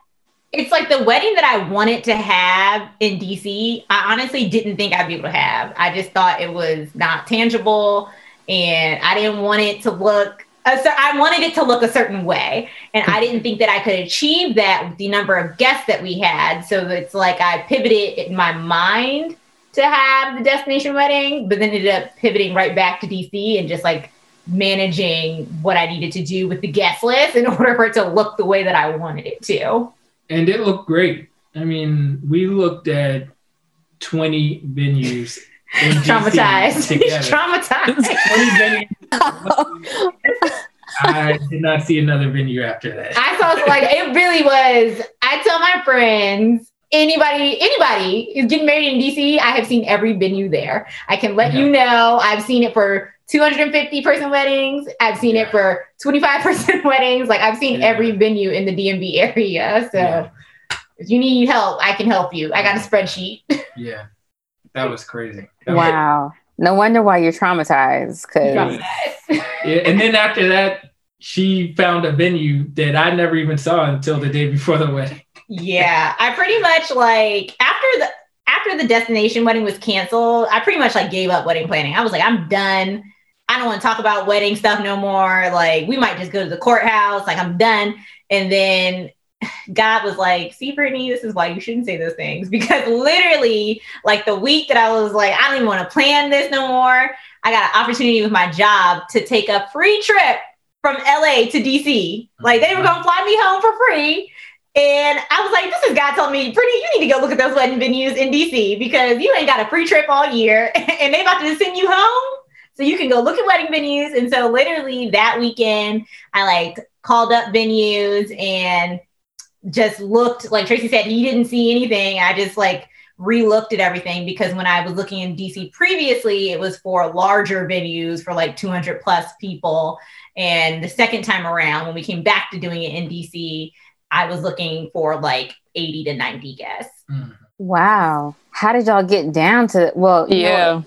it's like the wedding that I wanted to have in DC. I honestly didn't think I'd be able to have. I just thought it was not tangible and I didn't want it to look Uh, so I wanted it to look a certain way. And I didn't think that I could achieve that with the number of guests that we had. So it's like I pivoted in my mind to have the destination wedding, but then ended up pivoting right back to DC and just like managing what I needed to do with the guest list in (laughs) order for it to look the way that I wanted it to. And it looked great. I mean, we looked at 20 venues traumatized. (laughs) He's traumatized. (laughs) I did not see another venue after that. I saw like it really was. I tell my friends, anybody, anybody is getting married in DC. I have seen every venue there. I can let yeah. you know. I've seen it for 250 person weddings. I've seen yeah. it for 25 person (laughs) weddings. Like I've seen yeah. every venue in the DMV area. So if you need help, I can help you. I got a spreadsheet. Yeah. That was crazy. That wow. Was- no wonder why you're traumatized. Cause yeah, and then after that, she found a venue that I never even saw until the day before the wedding. yeah, I pretty much like after the after the destination wedding was canceled, I pretty much like gave up wedding planning. I was like, I'm done. I don't want to talk about wedding stuff no more. Like, we might just go to the courthouse. Like, I'm done. And then God was like, see, Brittney, this is why you shouldn't say those things. (laughs) Because literally, like the week that I was like, I don't even want to plan this no more, I got an opportunity with my job to take a free trip from LA to DC. Like they were gonna fly me home for free. And I was like, this is God telling me, Brittney, you need to go look at those wedding venues in DC because you ain't got a free trip all year (laughs) and they about to send you home. So you can go look at wedding venues. And so literally that weekend, I like called up venues and just looked like Tracey said, he didn't see anything. I just like re-looked at everything because when I was looking in DC previously, it was for larger venues for like 200 plus people. And the second time around, when we came back to doing it in DC, I was looking for like 80 to 90 guests. Mm. Wow. How did y'all get down to well yeah.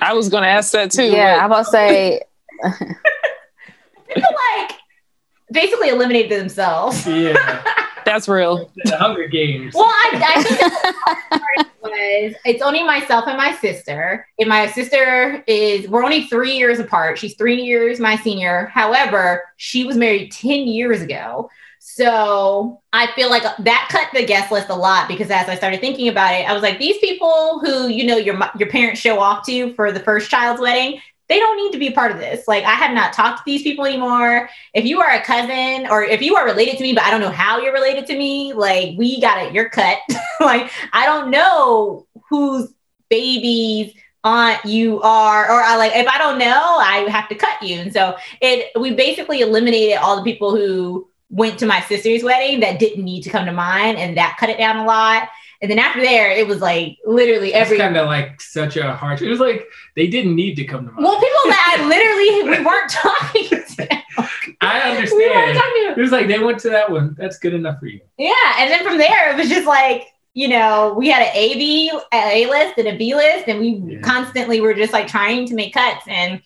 I was gonna ask that too. Yeah, I'm about to say (laughs) people like basically eliminated themselves. (laughs) Yeah. That's real. The Hunger Games. Well, I, I think was it's only myself and my sister. And my sister is we're only three years apart. She's three years my senior. However, she was married 10 years ago. So I feel like that cut the guest list a lot because as I started thinking about it, I was like, these people who you know your your parents show off to for the first child's wedding, they don't need to be part of this. Like I have not talked to these people anymore. If you are a cousin or if you are related to me, but I don't know how you're related to me, like we got it, you're cut. (laughs) like I don't know whose babies aunt you are, or I like if I don't know, I have to cut you. And so it we basically eliminated all the people who went to my sister's wedding that didn't need to come to mine, and that cut it down a lot. And then after there, it was like literally every kind of like such a harsh. It was like they didn't need to come to my. Well, people that I literally we (laughs) weren't talking to. I understand. We weren't talking to. It was like they went to that one. That's good enough for you. Yeah, and then from there it was just like you know, we had an A B A list and a B list, and we yeah. constantly were just like trying to make cuts. And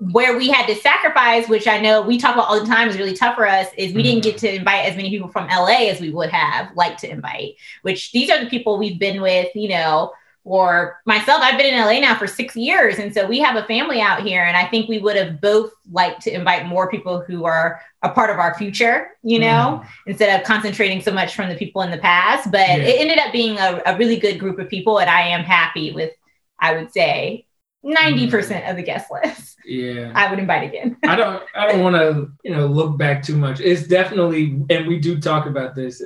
where we had to sacrifice, which I know we talk about all the time, is really tough for us. Is we mm-hmm. didn't get to invite as many people from LA as we would have liked to invite. Which these are the people we've been with, you know, or myself, I've been in LA now for six years. And so we have a family out here. And I think we would have both liked to invite more people who are a part of our future, you know, mm. instead of concentrating so much from the people in the past. But yeah. it ended up being a, a, really good group of people. And I am happy with, I would say, 90% mm. of the guest list. Yeah. I would invite again. I don't (laughs) I don't want to, you know, look back too much. It's definitely and we do talk about this.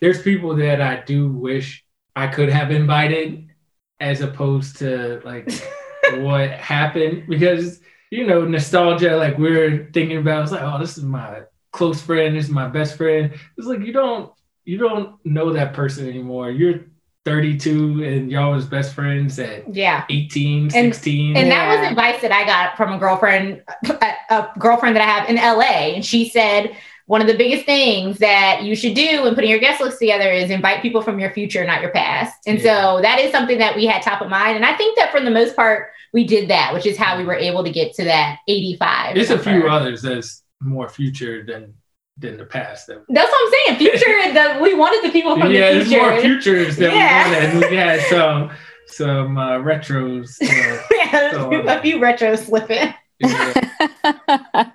There's people that I do wish I could have invited as opposed to like (laughs) what happened because you know nostalgia like we're thinking about it's like oh this is my close friend this is my best friend. It's like you don't you don't know that person anymore. You're 32 and y'all was best friends at yeah. 18 16 and, and yeah. that was advice that i got from a girlfriend a, a girlfriend that i have in la and she said one of the biggest things that you should do when putting your guest list together is invite people from your future, not your past. And yeah. so that is something that we had top of mind. And I think that for the most part, we did that, which is how we were able to get to that 85. There's a few others that's more future than than the past. That's what I'm saying. Future, (laughs) the, we wanted the people from yeah, the future. Yeah, there's more futures than yeah. we wanted. We had some some uh, retros. Uh, (laughs) yeah, so, uh, (laughs) a few retros slipping. (laughs) but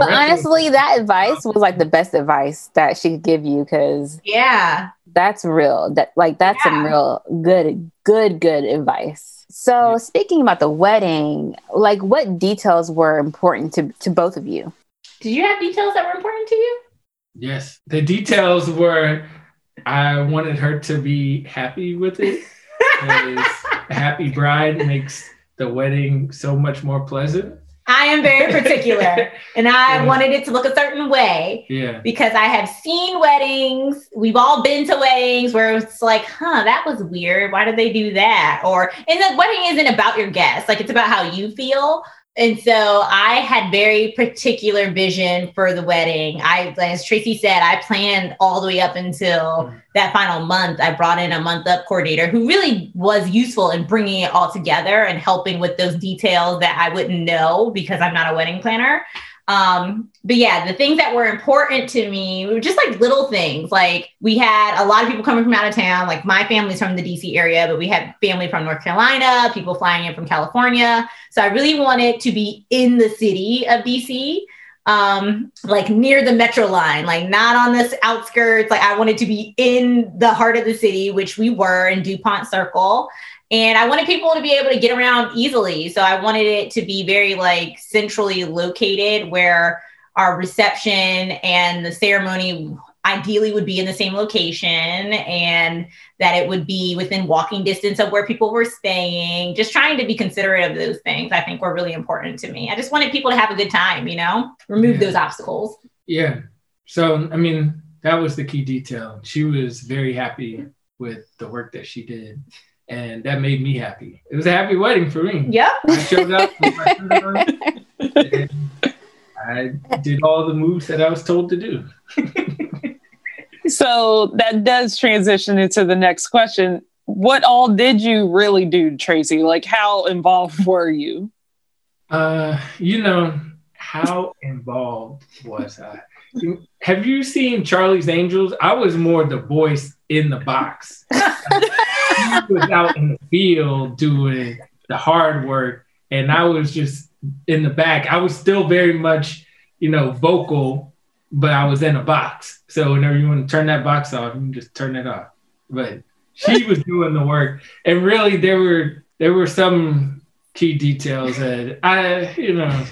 honestly, that advice was like the best advice that she could give you because yeah, that's real. That like that's yeah. some real good, good, good advice. So yeah. speaking about the wedding, like what details were important to to both of you? Did you have details that were important to you? Yes, the details were I wanted her to be happy with it. (laughs) a happy bride makes the wedding so much more pleasant. I am very (laughs) particular and I yeah. wanted it to look a certain way. Yeah. Because I have seen weddings. We've all been to weddings where it's like, huh, that was weird. Why did they do that? Or and the wedding isn't about your guests, like it's about how you feel. And so I had very particular vision for the wedding. I, as Tracey said, I planned all the way up until mm. that final month. I brought in a month up coordinator who really was useful in bringing it all together and helping with those details that I wouldn't know because I'm not a wedding planner. Um, but yeah, the things that were important to me were just like little things. Like we had a lot of people coming from out of town. Like my family's from the DC area, but we had family from North Carolina, people flying in from California. So I really wanted to be in the city of DC. Um, like near the metro line, like not on this outskirts. Like I wanted to be in the heart of the city, which we were in Dupont Circle. And I wanted people to be able to get around easily. So I wanted it to be very like centrally located where our reception and the ceremony ideally would be in the same location and that it would be within walking distance of where people were staying. Just trying to be considerate of those things, I think were really important to me. I just wanted people to have a good time, you know, remove yeah. those obstacles. Yeah. So, I mean, that was the key detail. She was very happy with the work that she did and that made me happy. It was a happy wedding for me. Yep. I showed up (laughs) I did all the moves that I was told to do. so that does transition into the next question. What all did you really do, Tracey? Like, how involved (laughs) were you? Uh, you know, how involved was I? Have you seen Charlie's Angels? I was more the voice in the box. (laughs) he was out in the field doing the hard work, and I was just in the back. I was still very much, you know, vocal, but I was in a box. So whenever you want to turn that box off, you can just turn it off. But she (laughs) was doing the work, and really, there were there were some key details that I, you know.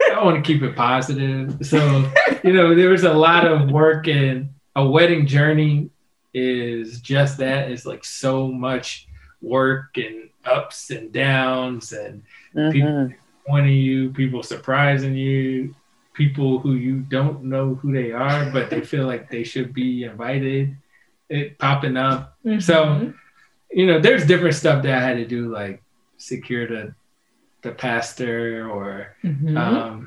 I want to keep it positive. So, you know, there was a lot of work and a wedding journey is just that. It's like so much work and ups and downs and mm-hmm. people pointing you, people surprising you, people who you don't know who they are, but they feel like they should be invited, it popping up. Mm-hmm. So, you know, there's different stuff that I had to do, like secure the the pastor or mm-hmm. um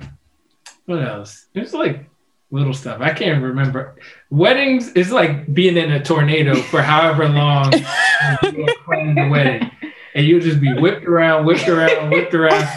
what else? There's like little stuff. I can't remember. Weddings is like being in a tornado for however long (laughs) planning the wedding. And you'll just be whipped around, whipped around, whipped around.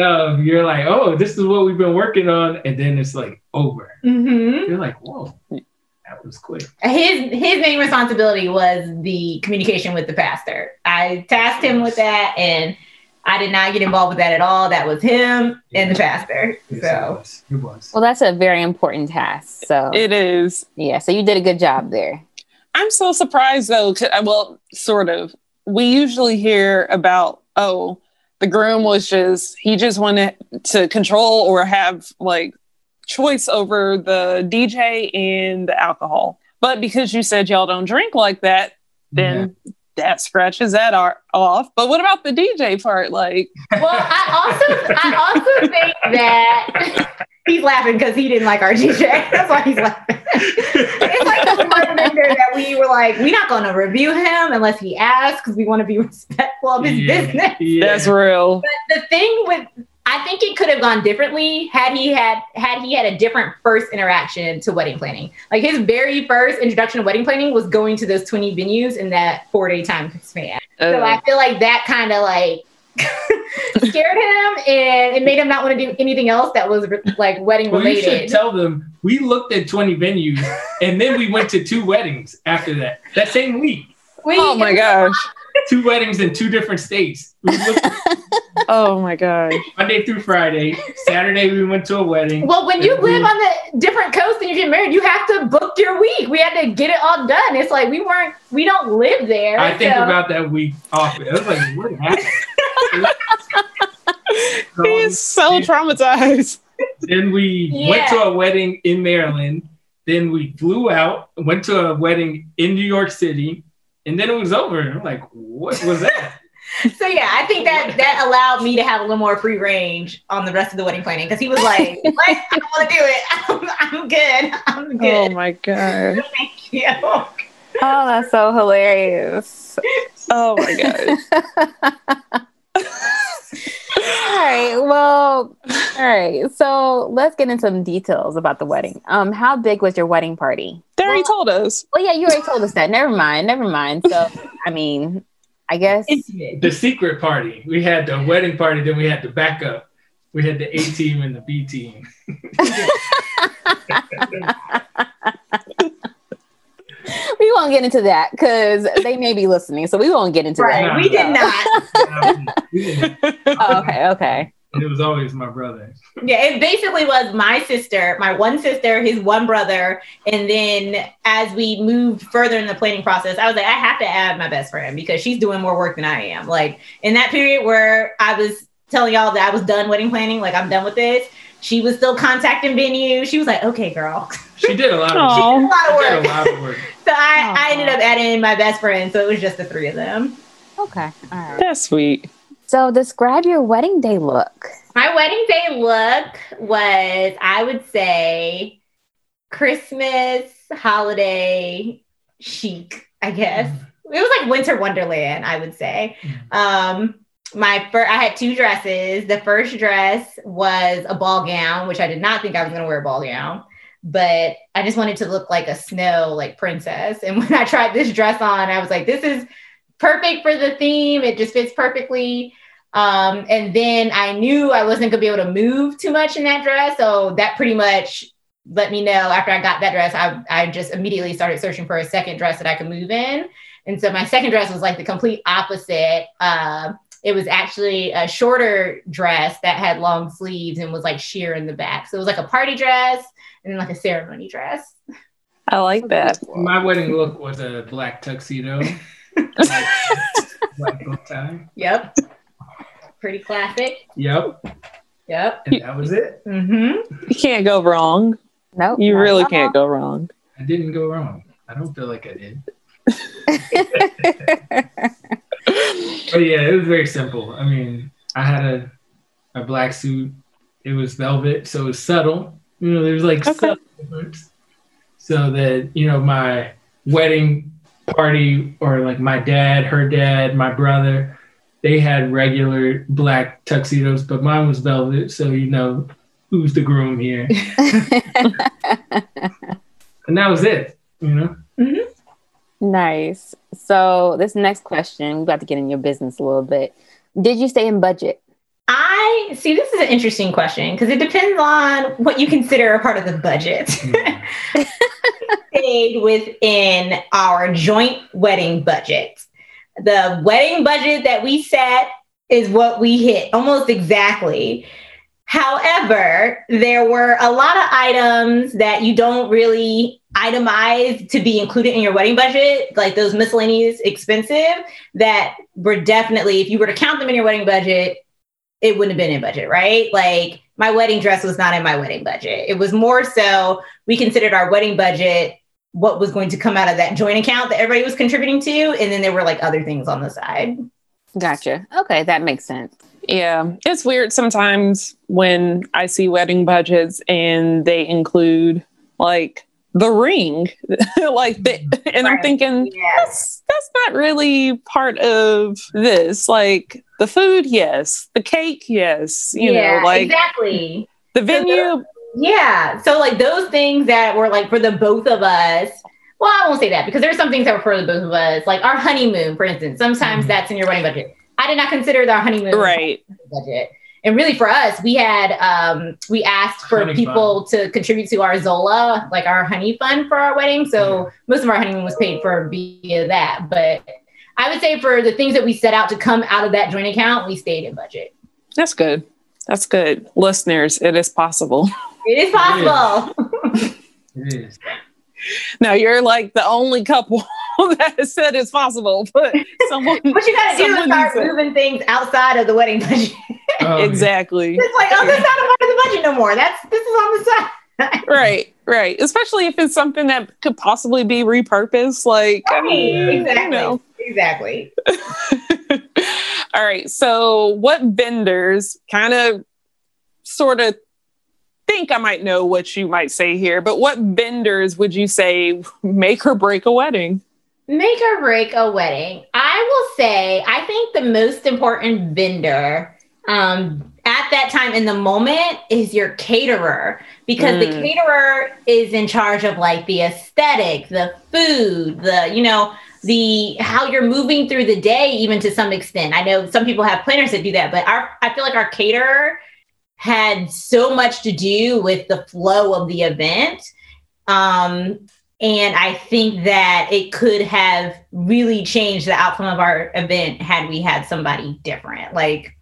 of, you're like, oh, this is what we've been working on. And then it's like over. Mm-hmm. You're like, whoa, that was quick. His his main responsibility was the communication with the pastor. I tasked him with that and I did not get involved with that at all. That was him and the pastor. Yes, So it was. It was. Well, that's a very important task. So It is. yeah, so you did a good job there. I'm so surprised though. 'cause- uh, Well, sort of. We usually hear about, oh, the groom was just, he just wanted to control or have like choice over the DJ and the alcohol. But because you said y'all don't drink like that, then that scratches that ar- off. But what about the DJ part? Like, well, I also I also think that (laughs) he's laughing because he didn't like our DJ. That's why he's laughing. it's like the one vendor that we were like, we're not going to review him unless he asks because we want to be (laughs) respectful of his Yeah, business. yeah. that's real. But the thing with I think it could have gone differently had he had had he had a different first interaction to wedding planning. Like his very first introduction to wedding planning was going to those 20 venues in that four day time span. So Uh, I feel like that kind of like (laughs) scared him and it made him not want to do anything else that was like wedding Well, you should related. tell them we looked at 20 venues and then we went to two weddings after that. That same week. We- oh my (laughs) gosh. Two weddings in two different states. We (laughs) looked Oh my gosh. Monday through Friday. Saturday we went to a wedding. Well, when you And we- live on the different coast and you get married, you have to book your week. We had to get it all done. It's like we weren't, we don't live there. I think so- about that week off. I was like, what happened? (laughs) He's so um, traumatized. Then we went to a wedding in Maryland. Then we flew out, went to a wedding in New York City, and then it was over. And I'm like, what was that? So yeah, I think that that allowed me to have a little more free range on the rest of the wedding planning because he was like, "What? I don't want to do it. (laughs) I'm, I'm good. I'm Oh my god. (laughs) Thank you." Oh, that's so hilarious. (laughs) Oh my god. All right. Well, all right. So let's get into some details about the wedding. Um, how big was your wedding party? They already told us. Well, yeah, you already told us that. Never mind. Never mind. So, I mean, I guess. The secret party. We had the wedding party, then we had the backup. We had the A team and the B team. (laughs) we won't get into that because they may be listening, so we won't get into Right. that. We did not. (laughs) Oh, okay, okay. And it was always my brother. Yeah, it basically was my sister, my one sister, his one brother, and then as we moved further in the planning process, I was like, I have to add my best friend because she's doing more work than I am. Like in that period where I was telling y'all that I was done wedding planning, like I'm done with this. She was still contacting venue. She was like, "Okay, girl." She did a lot of Aw. a lot of She did work. a lot of work. (laughs) So I, I ended up adding my best friend. So it was just the three of them. Okay. All right. That's sweet. So, describe your wedding day look. My wedding day look was, I would say, Christmas holiday chic, I guess. It was like winter wonderland, I would say. Um, my first, I had two dresses. The first dress was a ball gown, which I did not think I was going to wear a ball gown, but I just wanted to look like a snow, like princess. And (laughs) when I tried this dress on, I was like, this is perfect for the theme. It just fits perfectly. Um, and then I knew I wasn't gonna be able to move too much in that dress. So that pretty much let me know after I got that dress, I, I just immediately started searching for a second dress that I could move in. And so my second dress was like the complete opposite. Uh, it was actually a shorter dress that had long sleeves and was like sheer in the back. So it was like a party dress and then like a ceremony dress. I like that. My wedding look was a black tuxedo. black, (laughs) black bow tie. Yep. Pretty classic. Yep. Yep. And that was it. Mm-hmm. You can't go wrong. Nope. You really can't go wrong. I didn't go wrong. I don't feel like I did. (laughs) But yeah, it was very simple. I mean, I had a a black suit. It was velvet, so it was subtle. You know, there's like Okay. subtle difference. So that you know, my wedding party, or like my dad, her dad, my brother, they had regular black tuxedos, but mine was velvet. So you know, who's the groom here. (laughs) (laughs) and that was it, you know? Mm-hmm. Nice. So this next question, we got to get in your business a little bit. Did you stay in budget? I see. This is an interesting question because it depends on what you consider a part of the budget. Mm. (laughs) Stayed within our joint wedding budget. The wedding budget that we set is what we hit almost exactly. However, there were a lot of items that you don't really itemize to be included in your wedding budget, like those miscellaneous expensive that were definitely, if you were to count them in your wedding budget, it wouldn't have been in budget, right? Like my wedding dress was not in my wedding budget. It was more so we considered our wedding budget what was going to come out of that joint account that everybody was contributing to. And then there were like other things on the side. Gotcha. Okay, that makes sense. Yeah, it's weird sometimes when I see wedding budgets and they include like the ring (laughs) like the, and right. i'm thinking yes. that's, that's not really part of this like the food yes the cake yes you yeah, know like exactly the venue yeah so like those things that were like for the both of us well i won't say that because there's some things that were for the both of us like our honeymoon for instance sometimes mm-hmm. that's in your wedding budget i did not consider our honeymoon right budget and really for us, we had um, we asked for honey people fund. to contribute to our Zola, like our honey fund for our wedding. So yeah. most of our honeymoon was paid for via that. But I would say for the things that we set out to come out of that joint account, we stayed in budget. That's good. That's good. Listeners, it is possible. (laughs) It is possible. It is. it is. Now you're like the only couple (laughs) that said it's possible, but someone. (laughs) what you got to do is start moving things outside of the wedding budget. Oh, exactly. It's like, oh, this is not a part of the budget no more. That's this is on the side. (laughs) right, right. Especially if it's something that could possibly be repurposed. Like, right, I mean, exactly, you know. exactly. All right. So, what vendors kind of, sort of think I might know what you might say here, but what vendors would you say make or break a wedding? Make or break a wedding. I will say, I think the most important vendor um, at that time in the moment is your caterer because mm. the caterer is in charge of like the aesthetic, the food, the, you know, the how you're moving through the day, even to some extent. I know some people have planners that do that, but our I feel like our caterer had so much to do with the flow of the event. Um, and I think that it could have really changed the outcome of our event had we had somebody different. Like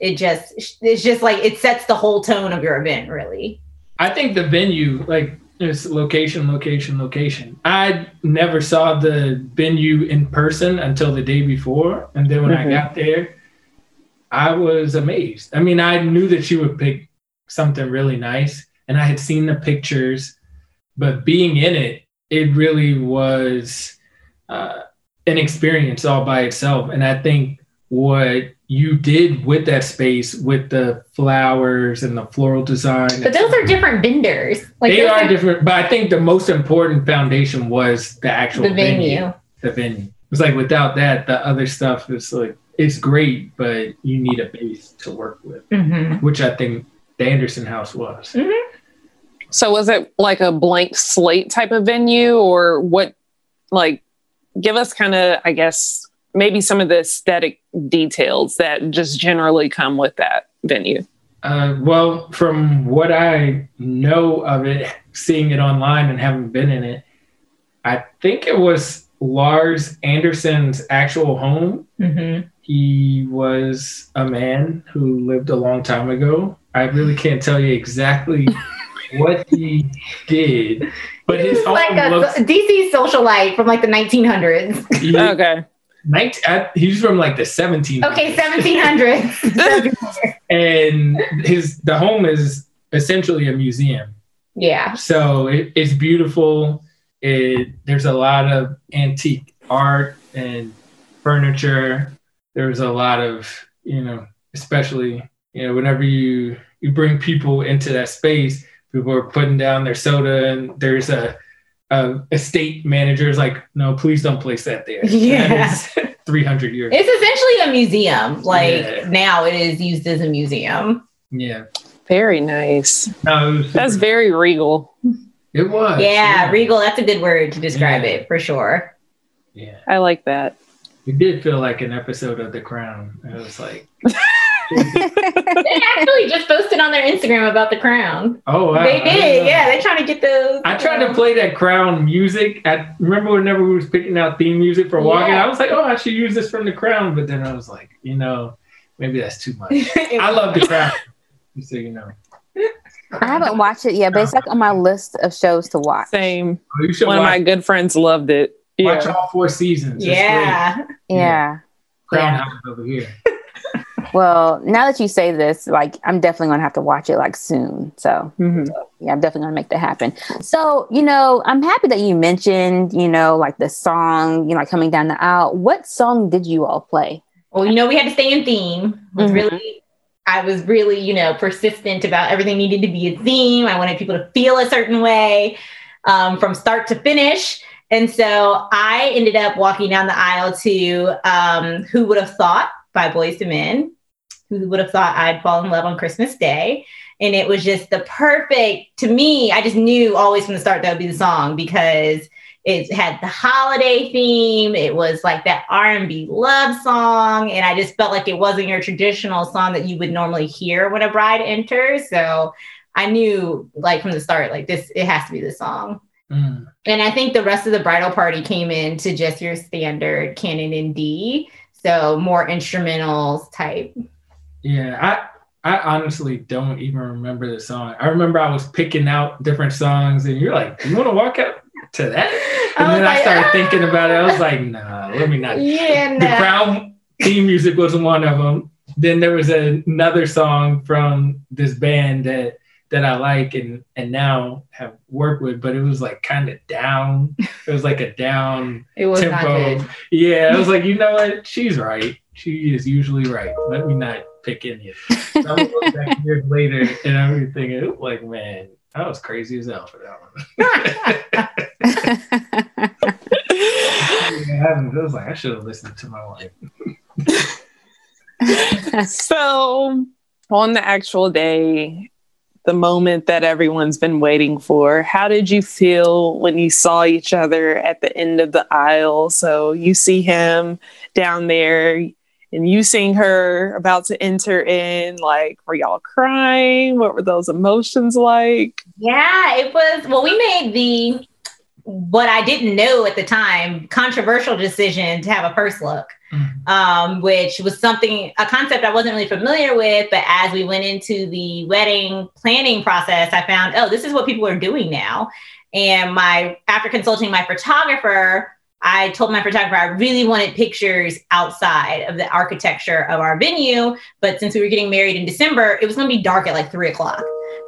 it just, it's just like it sets the whole tone of your event, really. I think the venue, like it's location, location, location. I never saw the venue in person until the day before. And then when mm-hmm. I got there, I was amazed. I mean, I knew that she would pick something really nice, and I had seen the pictures, but being in it, it really was uh, an experience all by itself. And I think what you did with that space with the flowers and the floral design. But those are different vendors. Like they are, are, different, but I think the most important foundation was the actual the venue. venue. The venue. It's like without that, the other stuff is like it's great, but you need a base to work with, mm-hmm. which I think the Anderson House was. Mm-hmm. So was it like a blank slate type of venue, or what? Like, give us kind of, I guess, maybe some of the aesthetic details that just generally come with that venue. Uh, well, from what I know of it, seeing it online and having been in it, I think it was Larz Anderson's actual home. Mm-hmm. He was a man who lived a long time ago. I really can't tell you exactly (laughs) what he did, but his home like a looks, DC socialite from like the 1900s. He, (laughs) okay. 19, uh, he's from like the 1700s. Okay, 1700s. (laughs) and his the home is essentially a museum. Yeah. So it, it's beautiful. It there's a lot of antique art and furniture there's a lot of you know especially you know whenever you you bring people into that space people are putting down their soda and there's a, a estate manager is like no please don't place that there (laughs) yeah (laughs) 300 years it's essentially a museum like yeah. now it is used as a museum yeah Very nice. No, That's super- very regal. It was. Yeah, regal. That's a good word to describe Yeah. it for sure. Yeah. I like that. It did feel like an episode of The Crown. It was like, (laughs) they actually just posted on their Instagram about the crown. oh, wow. they didn't did. know. Yeah, they're trying to get those. I tried to um, play that Crown music. I remember whenever we was picking out theme music for walking, Yeah. I was like, oh, I should use this from The Crown. But then I was like, you know, maybe that's too much. (laughs) I love The Crown. Just so you know. I haven't watched it yet, but it's like on my list of shows to watch. Same. Oh, you should One of my good friends loved it. Watch Yeah. all four seasons. It's great. Yeah. Yeah. Crown Yeah. House over here. (laughs) Well, now that you say this, like I'm definitely gonna have to watch it like soon. So Mhm. yeah, I'm definitely gonna make that happen. So, you know, I'm happy that you mentioned, you know, like the song, you know, like coming down the aisle. What song did you all play? Well, you know, we had to stay in theme. It was Mhm. really, I was really, you know, persistent about everything needed to be a theme. I wanted people to feel a certain way um, from start to finish. And so I ended up walking down the aisle to um, Who Would Have Thought by Boyz II Men. Who would have thought I'd fall in love on Christmas Day? And it was just the perfect, to me, I just knew always from the start that would be the song because it had the holiday theme it was like that r&b love song and i just felt like it wasn't your traditional song that you would normally hear when a bride enters so i knew like from the start like this it has to be the song Mm. and i think the rest of the bridal party came in to just your standard canon in d so more instrumentals type Yeah, I I honestly don't even remember the song. I remember I was picking out different songs, and you're like, "You want to walk up to that?" (laughs) And I then I started "Ah." thinking about it. I was like, "Nah, let me not." yeah (laughs) The. Crown theme music was one of them. Then there was another song from this band that that I like and and now have worked with, but it was like kind of down. It was like a down (laughs) it was not tempo. good Yeah, I was like, you know what? She's right. She is usually right. Let me not pick any of it. I'm look back years later and I'm thinking, like, man, I was crazy as hell for that one. (laughs) I haven't- I was like, I should have listened to my wife. (laughs) So, on the actual day, the moment that everyone's been waiting for, how did you feel when you saw each other at the end of the aisle? So, you see him down there and you seeing her about to enter in. Like, were y'all crying? What were those emotions like? Yeah, it was. Well, we made the what I didn't know at the time controversial decision to have a first look, Mhm. um, which was something a concept I wasn't really familiar with. But as we went into the wedding planning process, I found oh, this is what people are doing now. And my after consulting my photographer, I told my photographer I really wanted pictures outside of the architecture of our venue. But since we were getting married in December, it was going to be dark at like three o'clock.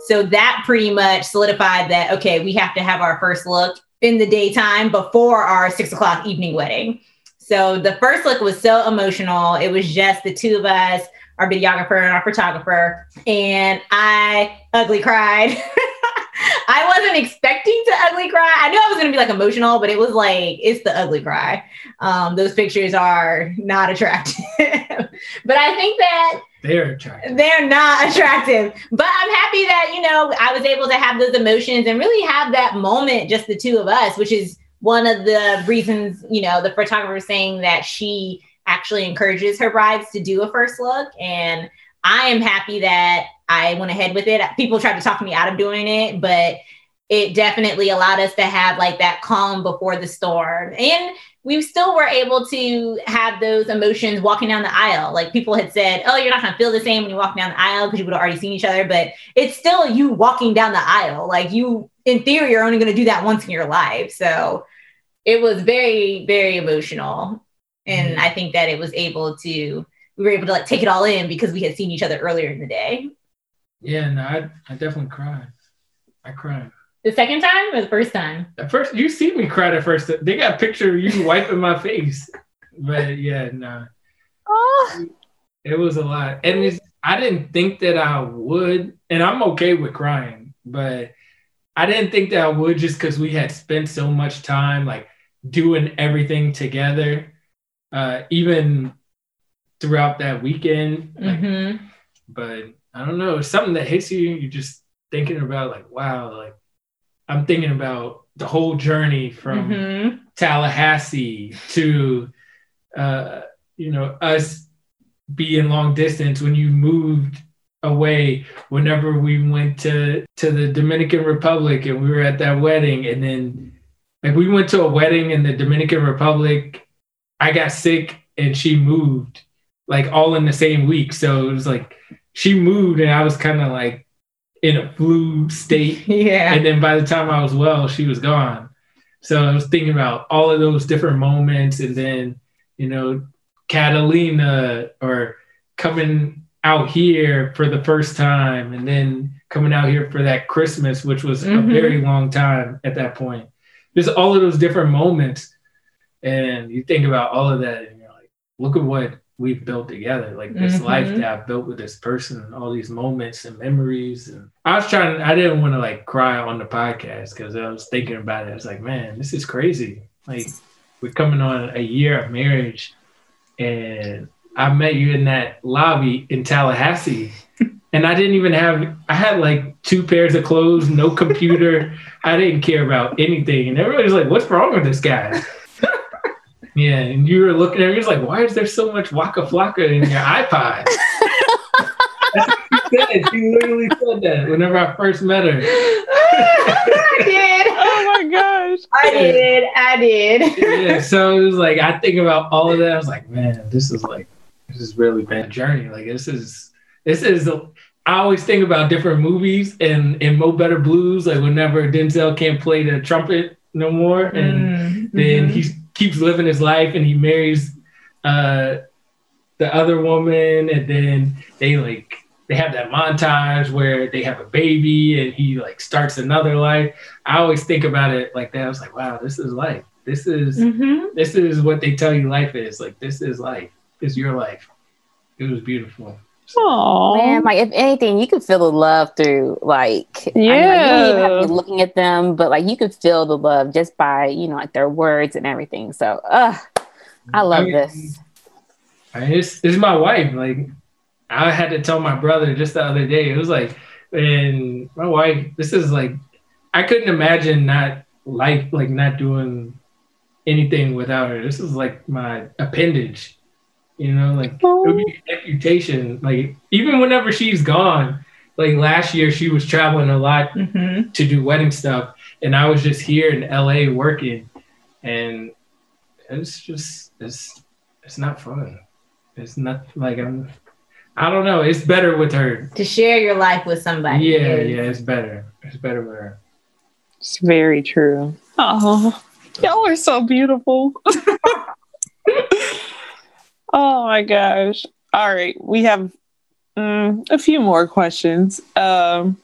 So that pretty much solidified that, okay, we have to have our first look in the daytime before our six o'clock evening wedding. So the first look was so emotional. It was just the two of us, our videographer and our photographer. And I ugly cried. (laughs) I wasn't expecting to ugly cry. I knew I was going to be like emotional, but it was like, it's the ugly cry. Um, those pictures are not attractive. (laughs) but I think that They're attractive. they're not (laughs) attractive. But I'm happy that, you know, I was able to have those emotions and really have that moment, just the two of us, which is one of the reasons, you know, the photographer saying that she actually encourages her brides to do a first look. And I am happy that I went ahead with it. People tried to talk me out of doing it, but it definitely allowed us to have like that calm before the storm. And we still were able to have those emotions walking down the aisle. Like people had said, oh, you're not going to feel the same when you walk down the aisle because you would have already seen each other, but it's still you walking down the aisle. Like you, in theory, are only going to do that once in your life. So it was very, very emotional. And mm-hmm. I think that it was able to, we were able to like take it all in because we had seen each other earlier in the day. Yeah, no, I, I definitely cried. I cried. The second time or the first time? At first, you see me cry the first. Time. They got a picture of you wiping my face. But yeah, no, oh, it was a lot. And it's, I didn't think that I would, and I'm okay with crying, but I didn't think that I would just because we had spent so much time like doing everything together, uh, even throughout that weekend. Like, Mm-hmm. but I don't know, something that hits you. You're just thinking about like, wow, like I'm thinking about the whole journey from mm-hmm. Tallahassee to, uh, you know, us being long distance when you moved away whenever we went to to the Dominican Republic and we were at that wedding and then like we went to a wedding in the Dominican Republic I got sick and she moved like all in the same week so it was like she moved and I was kind of like in a flu state (laughs) yeah and then by the time I was well she was gone so I was thinking about all of those different moments and then you know Catalina or coming out here for the first time and then coming out here for that Christmas, which was mm-hmm. a very long time at that point. There's all of those different moments. And you think about all of that and you're like, look at what we've built together. Like this mm-hmm. life that I've built with this person and all these moments and memories. And I was trying, I didn't want to like cry on the podcast because I was thinking about it. I was like, man, this is crazy. Like we're coming on a year of marriage and I met you in that lobby in Tallahassee. (laughs) And I didn't even have, I had like two pairs of clothes, no computer. (laughs) I didn't care about anything. And everybody's like, what's wrong with this guy? Yeah. And you were looking at me, like, why is there so much Waka Flocka in your iPod? (laughs) she said. She literally said that whenever I first met her. I did. Oh my gosh. I did. I did. yeah. So it was like I think about all of that. I was like, man, this is like this is really bad journey. Like this is this is a, I always think about different movies and in Mo Better Blues, like whenever Denzel can't play the trumpet no more, and mm-hmm. then he keeps living his life and he marries uh, the other woman, and then they like they have that montage where they have a baby and he like starts another life. I always think about it like that. I was like, wow, this is life. This is mm-hmm. this is what they tell you life is. Like this is life is your life. It was beautiful. Oh man, like if anything, you could feel the love through like yeah, I mean, like, looking at them, but like you could feel the love just by you know like their words and everything. So, uh, I love I mean, this. I mean, it's, it's my wife. Like I had to tell my brother just the other day. It was like, and my wife. This is like, I couldn't imagine not life like not doing anything without her. This is like my appendage you know, like it would be oh. reputation. Like even whenever she's gone, like last year she was traveling a lot mm-hmm. to do wedding stuff, and I was just here in LA working, and it's just it's it's not fun. It's not like I'm. I don't know. It's better with her to share your life with somebody. Yeah, yeah, it's better. It's better with her. It's very true. Oh, y'all are so beautiful. (laughs) Oh my gosh. All right. We have um, a few more questions. Um,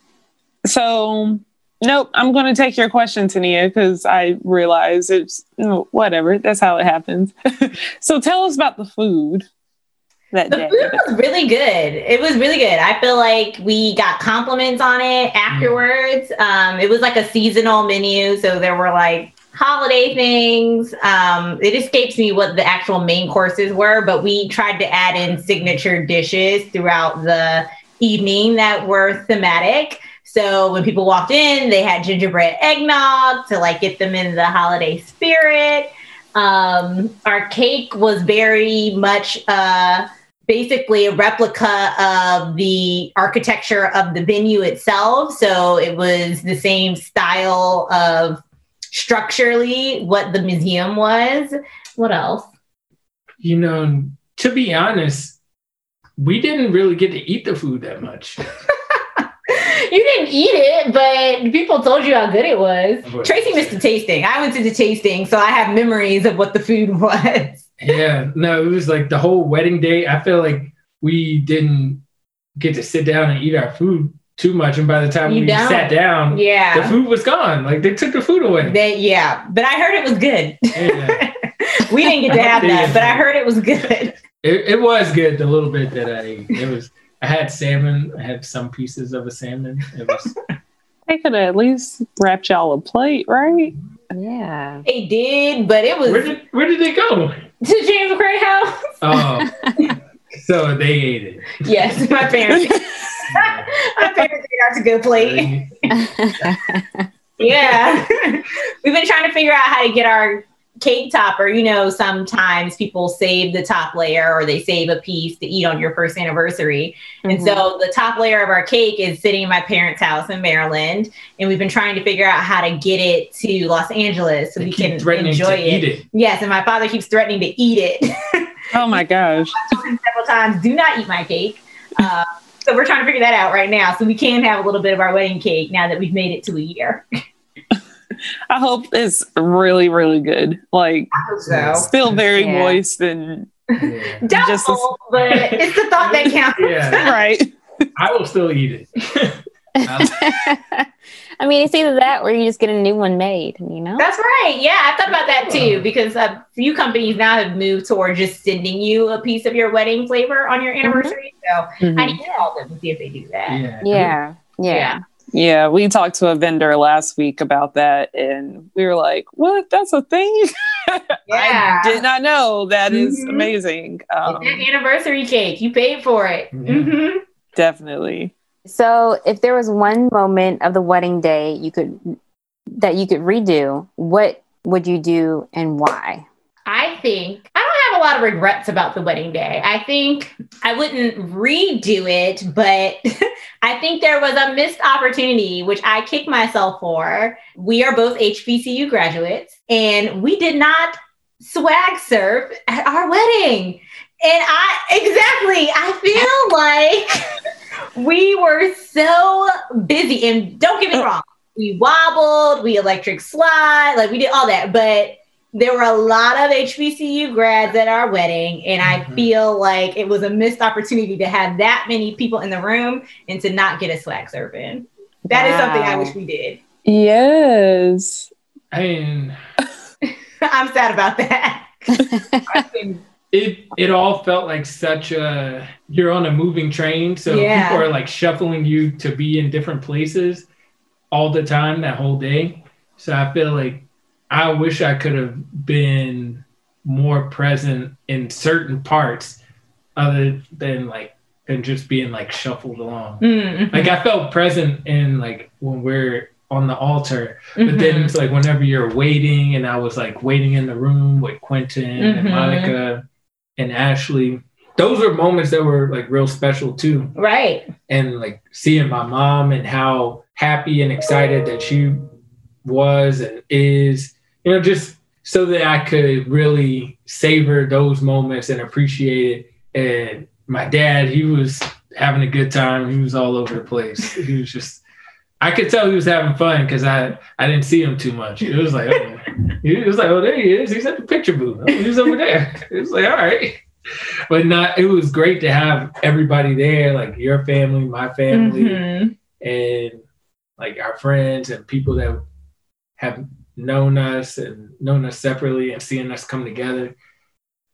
so, nope, I'm going to take your question, Tania, because I realize it's you know, whatever. That's how it happens. (laughs) so, tell us about the food that the day. food was really good. It was really good. I feel like we got compliments on it afterwards. Mm. Um, it was like a seasonal menu. So, there were like holiday things. Um, it escapes me what the actual main courses were, but we tried to add in signature dishes throughout the evening that were thematic. So when people walked in, they had gingerbread eggnog to like get them in the holiday spirit. Um, our cake was very much uh, basically a replica of the architecture of the venue itself. So it was the same style of structurally what the museum was. What else? You know, to be honest, we didn't really get to eat the food that much. (laughs) (laughs) you didn't eat it, but people told you how good it was. Tracey missed the tasting. I went to the tasting, so I have memories of what the food (laughs) was. yeah, no, it was like the whole wedding day. I feel like we didn't get to sit down and eat our food too much, and by the time you we don't. sat down, yeah, the food was gone. Like they took the food away. They, yeah, but I heard it was good. Yeah. (laughs) we didn't get to have that, but I heard it was good. It, it was good. The little bit that I ate. it was. I had salmon. I had some pieces of a salmon. It was. (laughs) they could at least wrap y'all a plate, right? Yeah, they did, but it was. Where did Where did they go? To James Gray House. Oh. (laughs) So they ate it. Yes, (laughs) my parents. (laughs) my parents ate out to go plate. (laughs) yeah. We've been trying to figure out how to get our cake topper. You know, sometimes people save the top layer or they save a piece to eat on your first anniversary. Mm-hmm. And so the top layer of our cake is sitting in my parents' house in Maryland. And we've been trying to figure out how to get it to Los Angeles so they we can enjoy it. it. Yes. And my father keeps threatening to eat it. Oh my gosh. several times, do not eat my cake. Uh, so we're trying to figure that out right now. So we can have a little bit of our wedding cake now that we've made it to a year. (laughs) I hope it's really, really good. Like, so. still very yeah. moist and yeah. doubtful, just a, but it's the thought that counts. Yeah. (laughs) right. I will still eat it. (laughs) (laughs) I mean, it's either that or you just get a new one made, you know? That's right. Yeah, I thought about that too because a few companies now have moved toward just sending you a piece of your wedding flavor on your mm-hmm. anniversary. Mm-hmm. So mm-hmm. I need to call them and see if they do that. Yeah. Yeah. yeah. Yeah, we talked to a vendor last week about that, and we were like, "What? That's a thing? (laughs) Yeah. I did not know. That mm-hmm. is amazing. Um, anniversary cake. You paid for it. Yeah. Mm-hmm. Definitely. So, if there was one moment of the wedding day you could that you could redo, what would you do and why? I think I don't have a lot of regrets about the wedding day. I think I wouldn't redo it, but (laughs) I think there was a missed opportunity, which I kick myself for. We are both HBCU graduates, and we did not swag surf at our wedding. And I, (laughs) exactly, I feel like (laughs) we were so busy. And don't get me wrong, we wobbled, we electric slide, like we did all that. But there were a lot of HBCU grads at our wedding, and mm-hmm. I feel like it was a missed opportunity to have that many people in the room and to not get a swag surfing. That wow. is something I wish we did. Yes. I mean, (laughs) I'm sad about that. (laughs) I think it it all felt like such a you're on a moving train, so yeah. people are like shuffling you to be in different places all the time that whole day. So I feel like I wish I could have been more present in certain parts other than like than just being like shuffled along. Mm-hmm. Like I felt present in like when we're on the altar, but mm-hmm. then it's like whenever you're waiting and I was like waiting in the room with Quentin mm-hmm. and Monica and Ashley. Those were moments that were like real special too. Right. And like seeing my mom and how happy and excited that she was and is you know, just so that I could really savor those moments and appreciate it. And my dad, he was having a good time. He was all over the place. He was just, I could tell he was having fun because I, I didn't see him too much. It was like, oh, it was like, oh, there he is. He's at the picture booth. Oh, he's over there. It was like, all right. But not, it was great to have everybody there, like your family, my family, mm-hmm. and like our friends and people that have known us and known us separately and seeing us come together.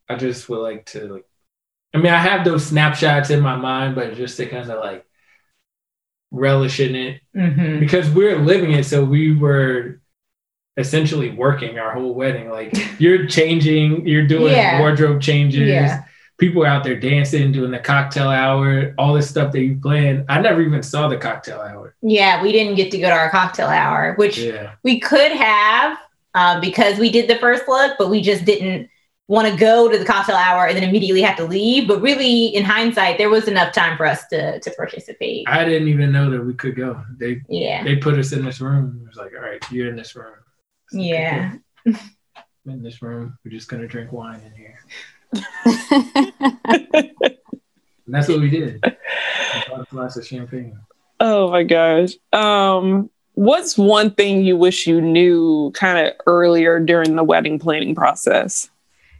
I just would like to like I mean I have those snapshots in my mind, but just to kind of like relish in it mm-hmm. because we're living it. So we were essentially working our whole wedding. Like (laughs) you're changing, you're doing yeah. wardrobe changes. Yeah people are out there dancing, doing the cocktail hour, all this stuff that you planned. I never even saw the cocktail hour. Yeah, we didn't get to go to our cocktail hour, which yeah. we could have uh, because we did the first look, but we just didn't want to go to the cocktail hour and then immediately have to leave. But really, in hindsight, there was enough time for us to to participate. I didn't even know that we could go. They yeah they put us in this room. It was like, all right, you're in this room. Like, yeah. Okay. (laughs) in this room. We're just gonna drink wine in here (laughs) And that's what we did. a glass of champagne. Oh my gosh. Um, what's one thing you wish you knew kind of earlier during the wedding planning process?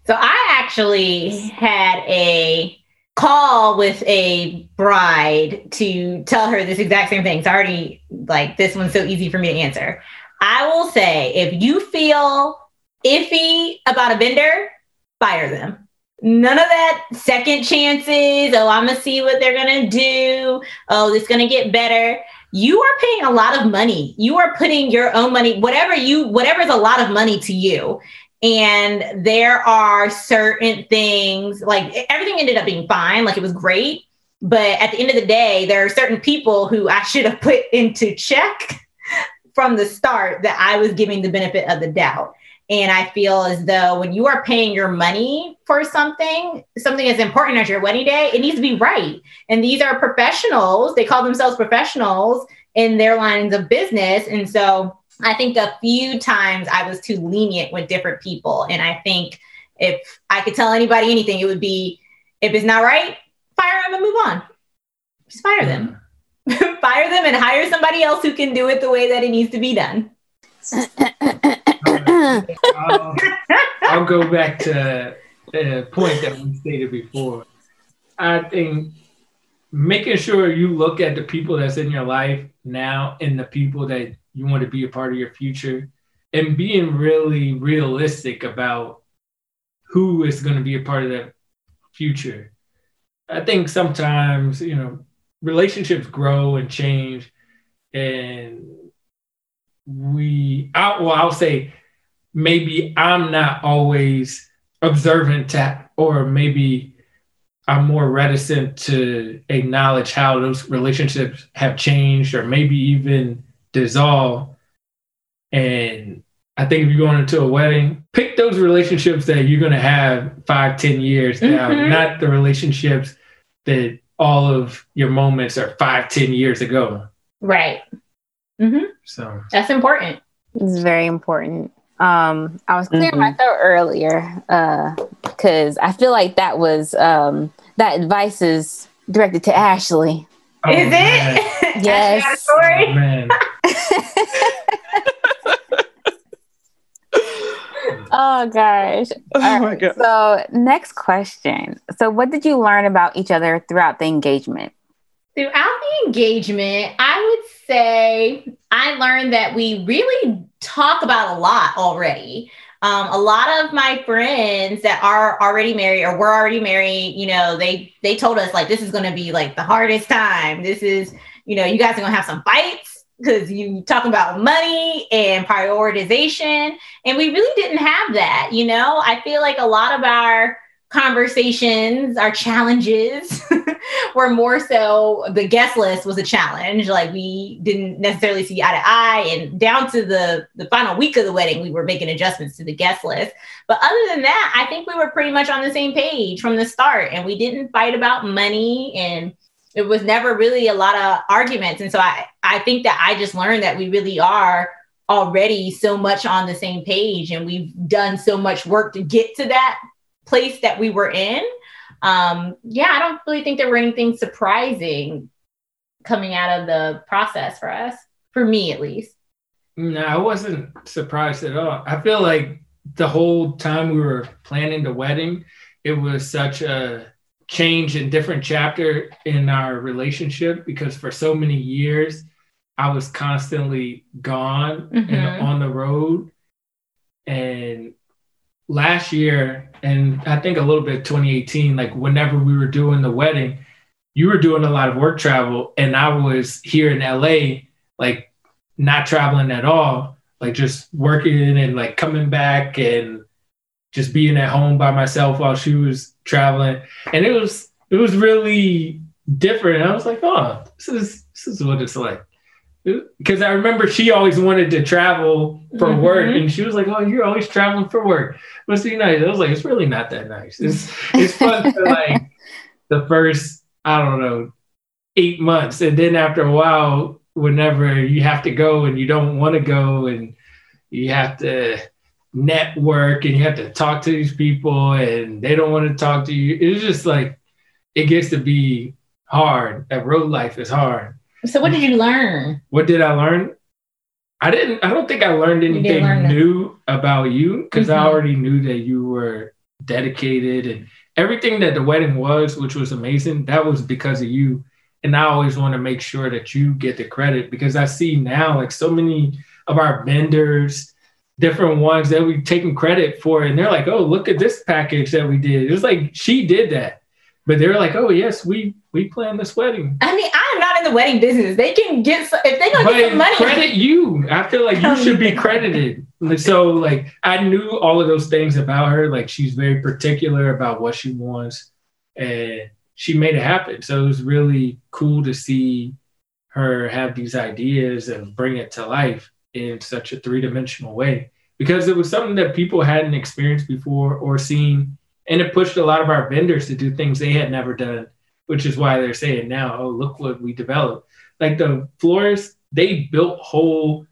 So I actually had a call with a bride to tell her this exact same thing. It's already like this one's so easy for me to answer. I will say if you feel iffy about a vendor, fire them None of that second chances. Oh, I'm gonna see what they're gonna do. Oh, it's gonna get better. You are paying a lot of money. You are putting your own money, whatever you, whatever is a lot of money to you. And there are certain things, like everything ended up being fine, like it was great. But at the end of the day, there are certain people who I should have (laughs) put into check from the start that I was giving the benefit of the doubt. And I feel as though when you are paying your money for something, something as important as your wedding day, it needs to be right. And these are professionals, they call themselves professionals in their lines of business. And so I think a few times I was too lenient with different people. And I think if I could tell anybody anything, it would be if it's not right, fire them and move on. Just fire them. (laughs) fire them and hire somebody else who can do it the way that it needs to be done. I'll, I'll go back to the point that we stated before. I think making sure you look at the people that's in your life now and the people that you want to be a part of your future and being really realistic about who is going to be a part of that future. I think sometimes, you know, relationships grow and change and we I, well I'll say maybe I'm not always observant to, or maybe I'm more reticent to acknowledge how those relationships have changed or maybe even dissolve. And I think if you're going into a wedding, pick those relationships that you're going to have five, ten years mm-hmm. now, not the relationships that all of your moments are five, ten years ago. Right. Mm-hmm. So that's important. It's very important. Um, I was clearing mm-hmm. my throat earlier because uh, I feel like that was um, that advice is directed to Ashley. Oh, is man. (laughs) it? yes. story? Oh, gosh. (laughs) Oh All my right. God. So next question. So what did you learn about each other throughout the engagement? Throughout the engagement, I would say I learned that we really talk about a lot already. Um, a lot of my friends that are already married or were already married, you know, they they told us like this is going to be like the hardest time. This is, you know, you guys are going to have some fights because you talk about money and prioritization, and we really didn't have that. You know, I feel like a lot of our conversations, our challenges (laughs) were more so the guest list was a challenge. Like we didn't necessarily see eye to eye, and down to the the final week of the wedding, we were making adjustments to the guest list. But other than that, I think we were pretty much on the same page from the start, and we didn't fight about money and it was never really a lot of arguments and so i i think that i just learned that we really are already so much on the same page and we've done so much work to get to that place that we were in. Um, yeah, I don't really think there were anything surprising coming out of the process for us, for me at least. No, I wasn't surprised at all. I feel like the whole time we were planning the wedding, it was such a change and different chapter in our relationship because for so many years I was constantly gone mm-hmm. and on the road. And last year and I think a little bit 2018, like whenever we were doing the wedding, you were doing a lot of work travel and I was here in LA, like not traveling at all, like just working and like coming back and just being at home by myself while she was traveling. And it was it was really different. I was like, oh, this is this is what it's like because I remember she always wanted to travel for mm-hmm. work, and she was like, "Oh, you're always traveling for work. Must be nice." I was like, "It's really not that nice. It's it's fun for (laughs) like the first I don't know eight months, and then after a while, whenever you have to go and you don't want to go, and you have to network and you have to talk to these people, and they don't want to talk to you. It's just like it gets to be hard. That road life is hard." So what did you learn? What did I learn? I didn't I don't think I learned anything learn new about you because mm-hmm. I already knew that you were dedicated and everything that the wedding was, which was amazing, that was because of you. And I always want to make sure that you get the credit because I see now like so many of our vendors, different ones that we taking credit for, and they're like, oh, look at this package that we did. It was like she did that. but they're like, "Oh yes, we we planned this wedding." I mean, I'm not in the wedding business. They can get some, if they gonna get some money. Credit you. I feel like you should be credited. (laughs) So like I knew all of those things about her. Like she's very particular about what she wants, and she made it happen. So it was really cool to see her have these ideas and bring it to life in such a three dimensional way because it was something that people hadn't experienced before or seen and it pushed a lot of our vendors to do things they had never done, which is why they're saying now, oh, look what we developed. Like the florists, they built whole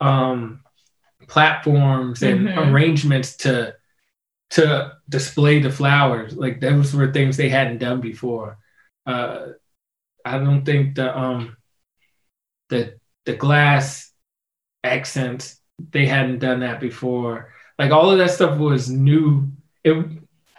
um, platforms and mm-hmm. arrangements to to display the flowers. Like those were things they hadn't done before. Uh, I don't think the um the the glass accents they hadn't done that before. Like all of that stuff was new. It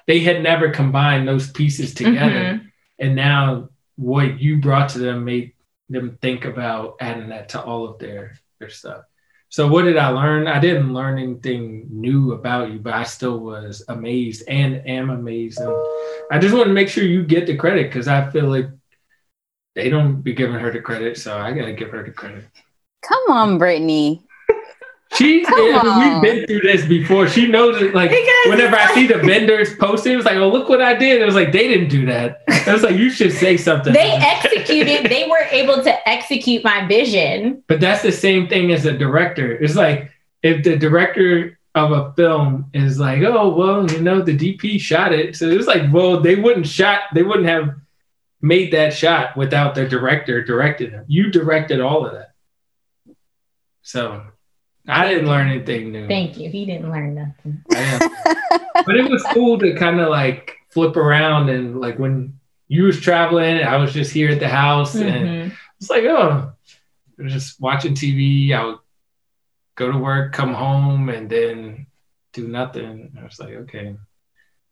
they had never combined those pieces together. Mm-hmm. And now what you brought to them made them think about adding that to all of their their stuff. So what did I learn? I didn't learn anything new about you, but I still was amazed and am amazed. And I just want to make sure you get the credit because I feel like they don't be giving her the credit, so I gotta give her the credit. Come on, Brittney. She, we've been through this before. She knows it. Like whenever I see the vendors posting, it's like, "Oh, look what I did." It was like they didn't do that. It was like you should say something. They executed. they were able to execute my vision. But that's the same thing as a director. It's like if the director of a film is like, "Oh, well, you know, the DP shot it," so it's like, well, they wouldn't shot. They wouldn't have made that shot without the director directing them. You directed all of that. So I didn't learn anything new. Thank you. He didn't learn nothing. but it was cool to kind of like flip around and like when you was traveling, I was just here at the house mm-hmm. and it's like, oh, just watching TV. I would go to work, come home, and then do nothing. I was like, okay,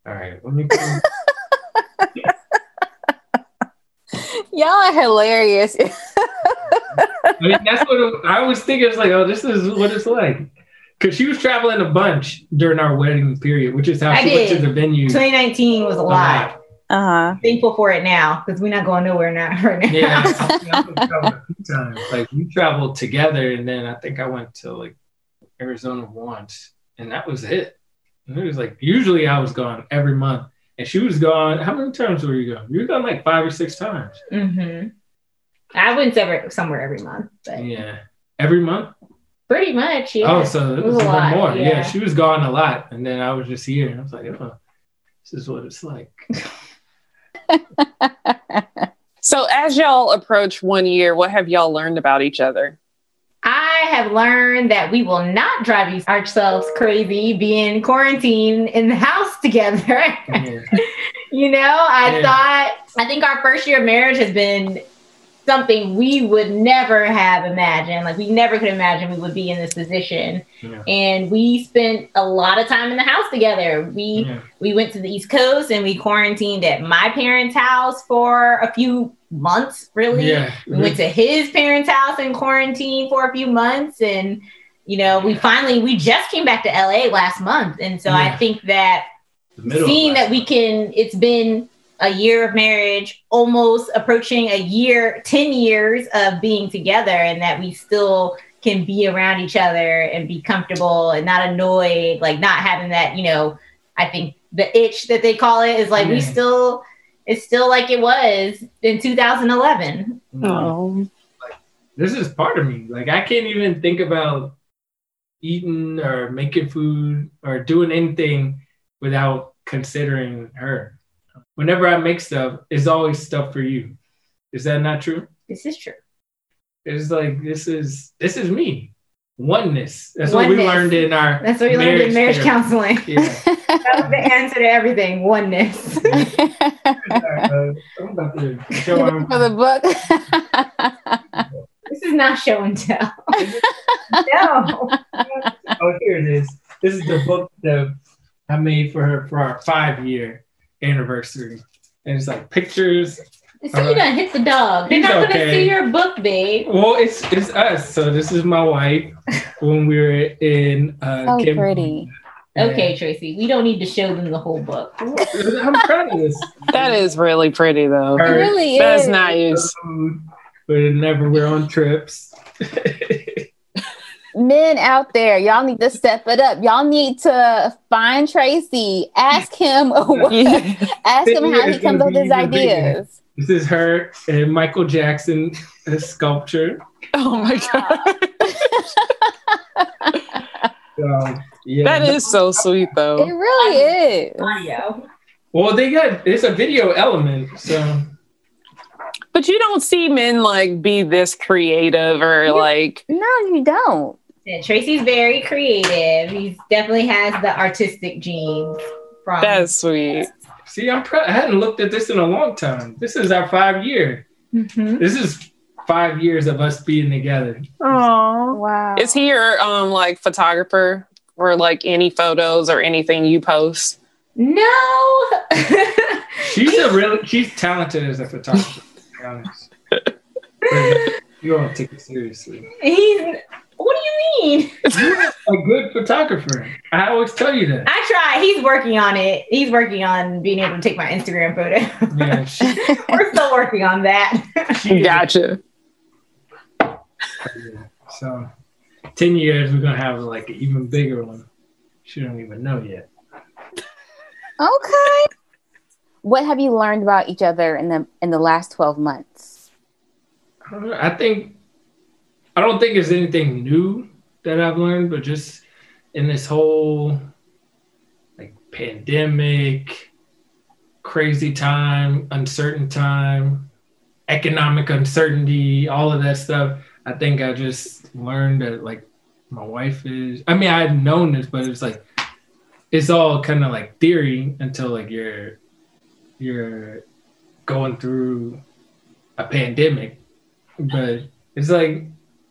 all right, let me go. (laughs) Y'all are hilarious. (laughs) I mean, that's what it, I was thinking. It's like, oh, this is what it's like. Because she was traveling a bunch during our wedding period, which is how I she did. went to the venue. 2019 was a lot. Uh-huh. Thankful for it now because we're not going nowhere now (laughs) right now. Yeah, a few times. Like we traveled together, and then I think I went to like Arizona once, and that was it. And it was like usually I was gone every month, and she was gone. How many times were you gone? You were gone like five or six times. Mm-hmm. I went every, somewhere every month. But yeah, every month. Pretty much, yeah. Oh, so it was, it was a lot more. Yeah. yeah. she was gone a lot, and then I was just here, and I was like, oh, this is what it's like. (laughs) so, as y'all approach one year, what have y'all learned about each other? I have learned that we will not drive ourselves crazy being quarantined in the house (laughs) together. Yeah. you know, I yeah. thought, I think our first year of marriage has been something we would never have imagined. Like we never could imagine we would be in this position. Yeah. And we spent a lot of time in the house together. We yeah. we went to the East Coast and we quarantined at my parents' house for a few months, really. Yeah. We went to his parents' house and quarantined for a few months and you know, we finally we just came back to LA last month. And so I think that seeing that we can it's been a year of marriage, almost approaching a year, 10 years of being together, and that we still can be around each other and be comfortable and not annoyed, like not having that, you know, I think the itch that they call it is like we still, it's still like it was in 2011. Oh. Mm-hmm. Like, this is part of me. Like, I can't even think about eating or making food or doing anything without considering her whenever I make stuff, it's always stuff for you. Is that not true? This is true. It's like this is this is me. Oneness. That's Oneness. what we learned in our. That's what we learned in marriage therapy. counseling. Yeah. (laughs) that was the answer to everything. Oneness. (laughs) I'm about to show for the book. this is not show and tell. (laughs) no. Oh, here it is. This is the book that I made for her for our five year anniversary. And it's like pictures. So you done hit the dog. They're not okay. gonna see your book, babe. Well, it's it's us. So this is my wife (laughs) when we were in uh so pretty. Okay, Tracey, we don't need to show them the whole book. (laughs) I'm proud of this. That is really pretty, though. It really That's is. nice. But never we're on trips. (laughs) Men out there, y'all need to step it up. Y'all need to find Tracey, ask him, (laughs) what, ask him how he comes up with his ideas. This is her and Michael Jackson (laughs) sculpture. Oh my god, (laughs) So, yeah. that is so sweet, though. It though. really is. Audio. Well, they got it's a video element, so But you don't see men like be this creative or like. No, you don't. Yeah, Tracey's very creative. He definitely has the artistic genes from That's sweet. see, I'm proud. I hadn't looked at this in a long time. This is our five year. Mhm. This is five years of us being together. Oh. Wow. Is he your um like photographer or like any photos or anything you post? No. (laughs) She's a really she's talented as a photographer. To be honest, (laughs) you don't take it seriously. He's what do you mean? (laughs) You're a good photographer. I always tell you that. I try. He's working on it. He's working on being able to take my Instagram photo. Yeah, she, (laughs) We're still working on that. she is- Gotcha. So, ten years we're gonna have like an even bigger one. She don't even know yet. Okay. What have you learned about each other in the in the last 12 months? I don't know. I think I don't think there's anything new that I've learned, but just in this whole like pandemic, crazy time, uncertain time, economic uncertainty, all of that stuff. I think I just learned that like my wife is. I mean, I had known this, but it's like it's all kind of like theory until like you're you're going through a pandemic but it's like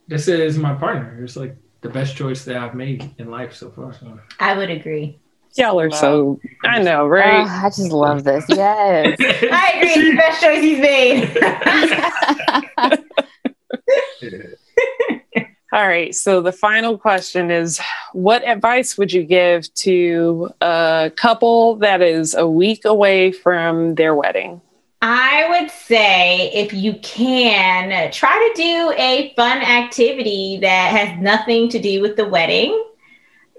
this is my partner. It's like the best choice that I've made in life so far. So I would agree. Y'all are so. I know, Oh, right? I just love this. (laughs) Yes. I agree. It's the best choice he's made. (laughs) All right. So the final question is what advice would you give to a couple that is a week away from their wedding? I would say if you can, try to do a fun activity that has nothing to do with the wedding.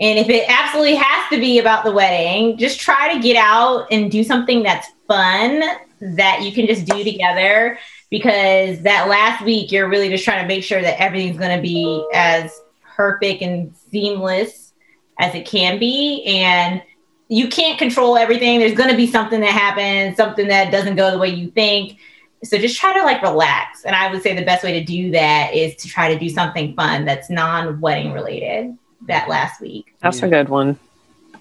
And if it absolutely has to be about the wedding, just try to get out and do something that's fun that you can just do together because that last week you're really just trying to make sure that everything's going to be as perfect and seamless as it can be. And you can't control everything. There's going to be something that happens, something that doesn't go the way you think. So just try to like relax. And I would say the best way to do that is to try to do something fun that's non wedding related that last week. That's a good one.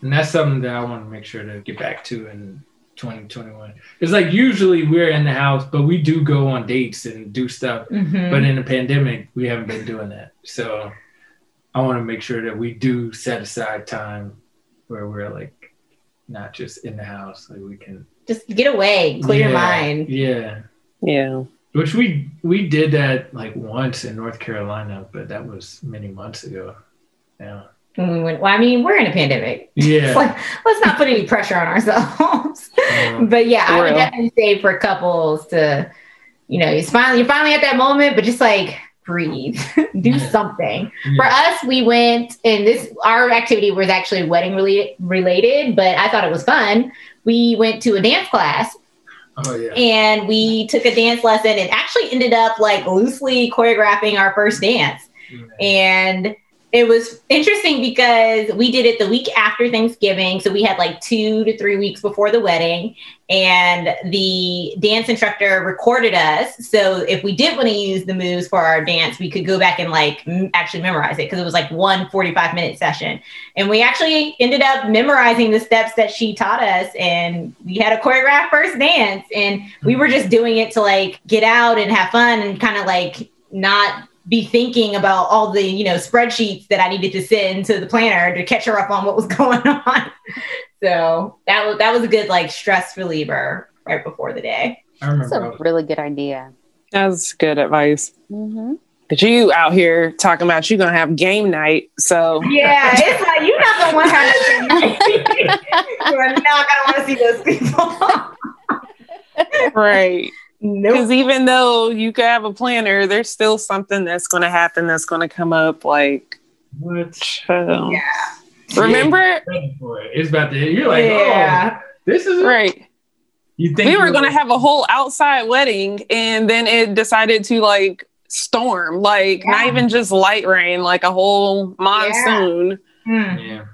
and that's something that I want to make sure to get back to in 2021. It's like usually we're in the house, but we do go on dates and do stuff. Mhm. But in the pandemic, we haven't been doing that. So I want to make sure that we do set aside time where we're like not just in the house. Like we can just get away, clear your mind. Yeah. Yeah. Which we we did that like once in North Carolina, but that was many months ago. Yeah. When we went, well, I mean, we're in a pandemic. Yeah. (laughs) like, let's not put any pressure on ourselves. Um, (laughs) but yeah, I would Real. definitely say for couples to, you know, it's finally you're finally at that moment, but just like breathe, (laughs) do Yeah. something. yeah. For us, we went and this our activity was actually wedding related, related, but I thought it was fun. We went to a dance class oh yeah. and we took a dance lesson and actually ended up like loosely choreographing our first dance. And it was interesting because we did it the week after Thanksgiving. So we had like two to three weeks before the wedding. And the dance instructor recorded us. So if we did want to use the moves for our dance, we could go back and like m- actually memorize it because it was like one 45 minute session. And we actually ended up memorizing the steps that she taught us. And we had a choreographed first dance. And we were just doing it to like get out and have fun and kind of like not be thinking about all the you know spreadsheets that I needed to send to the planner to catch her up on what was (laughs) going on. So that was that was a good like stress reliever right before the day. I That's remember. I a was- really good idea. That's good advice. hmm But you out here talking about you gonna have game night, so yeah, it's like you're not the one having game night. (laughs) you're not gonna want to see those people, right? Because nope. even though you could have a planner, there's still something that's gonna happen that's gonna come up. Like what? yeah. Remember? It's about to. You're like, yeah. oh, this is right. You think we were going to have a whole outside wedding, and then it decided to like storm, like yeah. not even just light rain, like a whole monsoon. Yeah. Hmm. yeah.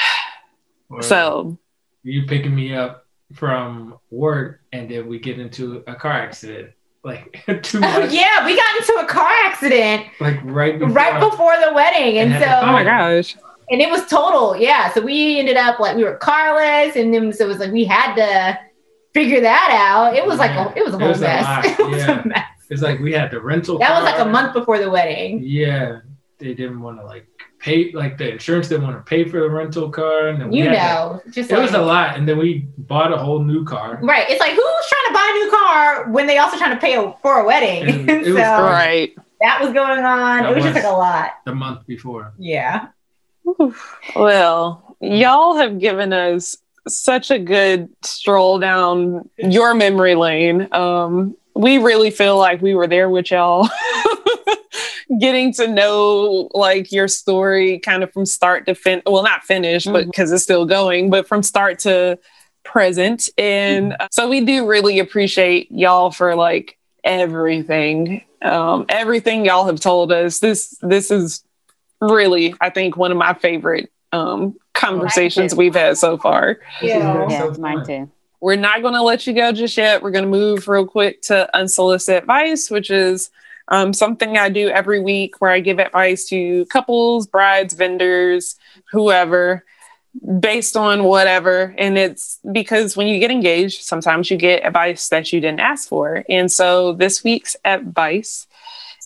(sighs) so you picking me up from work, and then we get into a car accident. Like (laughs) (laughs) too much. yeah, we got into a car accident. Like right before, right before the wedding, and, and so oh my gosh, and it was total. Yeah, so we ended up like we were carless, and then so it was like we had to figure that out. It was like a, it was a whole mess. A (laughs) it was yeah. a mess. It's like we had the rental. That car. was like a month before the wedding. Yeah, they didn't want to like pay like the insurance didn't want to pay for the rental car and then you know to, just it like, was a lot and then we bought a whole new car. Right it's like who's trying to buy a new car when they also trying to pay a, for a wedding? (laughs) So was, right. that was going on. That it was, was, just like a lot. the month before. Yeah. Well y'all have given us such a good stroll down your memory lane. Um we really feel like we were there with y'all (laughs) (laughs) getting to know like your story kind of from start to fin well not finish mm-hmm. but because it's still going but from start to present. And mm-hmm. so we do really appreciate y'all for like everything. Um everything y'all have told us. This this is really i think one of my favorite um conversations we've had so far. Yeah, yeah mine too. We're not going to let you go just yet. We're going to move real quick to unsolicited advice, which is um, something I do every week where I give advice to couples, brides, vendors, whoever, based on whatever. And it's because when you get engaged, sometimes you get advice that you didn't ask for. And so this week's advice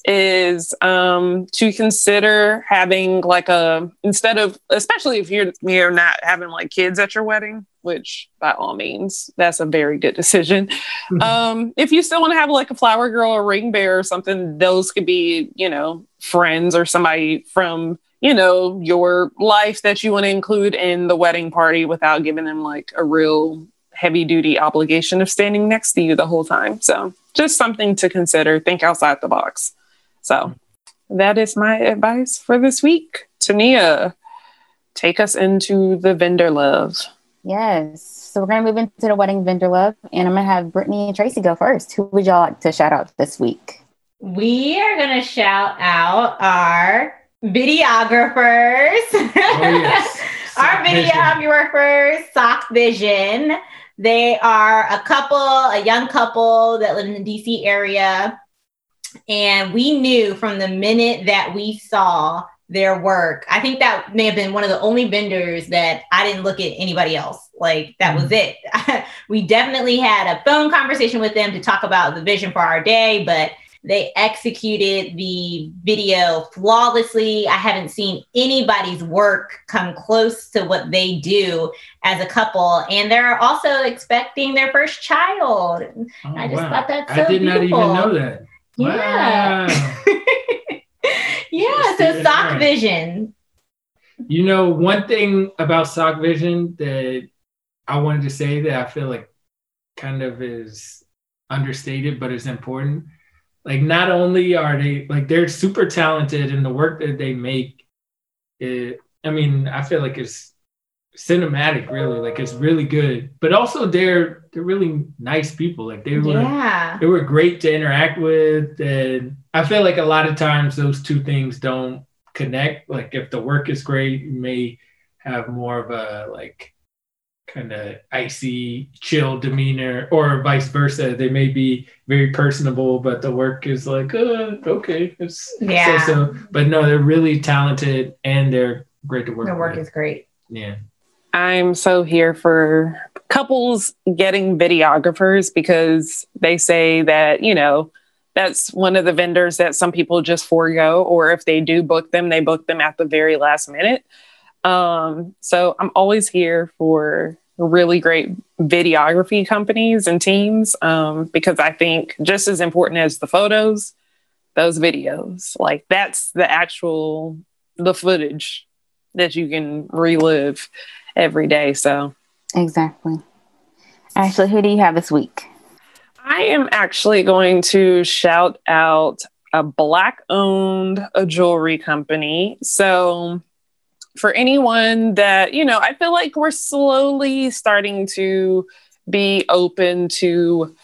is um, to consider having like a instead of especially if you're you're not having like kids at your wedding which by all means that's a very good decision mm-hmm. um, if you still want to have like a flower girl or ring bearer or something those could be you know friends or somebody from you know your life that you want to include in the wedding party without giving them like a real heavy duty obligation of standing next to you the whole time so just something to consider think outside the box so that is my advice for this week. Tania, take us into the vendor love. Yes. So we're going to move into the wedding vendor love, and I'm going to have Brittney and Tracey go first. Who would y'all like to shout out this week? We are going to shout out our videographers. Oh, (laughs) yes. our videographers, Sok Vision. They are a couple, a young couple that live in the DC area. And we knew from the minute that we saw their work, I think that may have been one of the only vendors that I didn't look at anybody else. Like that was mm. it. (laughs) we definitely had a phone conversation with them to talk about the vision for our day, but they executed the video flawlessly. I haven't seen anybody's work come close to what they do as a couple. And they're also expecting their first child. Oh, I just wow. thought that so I did beautiful. not even know that. Yeah. Wow. (laughs) yeah. So Sok Vision. You know, one thing about Sok Vision that I wanted to say that I feel like kind of is understated, but is important. Like, not only are they like they're super talented in the work that they make. It, I mean, I feel like it's cinematic really like it's really good but also they're they're really nice people like they were yeah. they were great to interact with and i feel like a lot of times those two things don't connect. Like if the work is great you may have more of a like kind of icy chill demeanor or vice versa. They may be very personable but the work is like uh, okay. It's yeah. so, so but no they're really talented and they're great to work with. the work with. is great. Yeah. I'm so here for couples getting videographers because they say that, you know, that's one of the vendors that some people just forego, or if they do book them, they book them at the very last minute. Um, so I'm always here for really great videography companies and teams um, because I think just as important as the photos, those videos. Like that's the actual the footage that you can relive every day. So exactly. Ashley, who do you have this week? I am actually going to shout out a black owned a jewelry company. So for anyone that, you know, I feel like we're slowly starting to be open to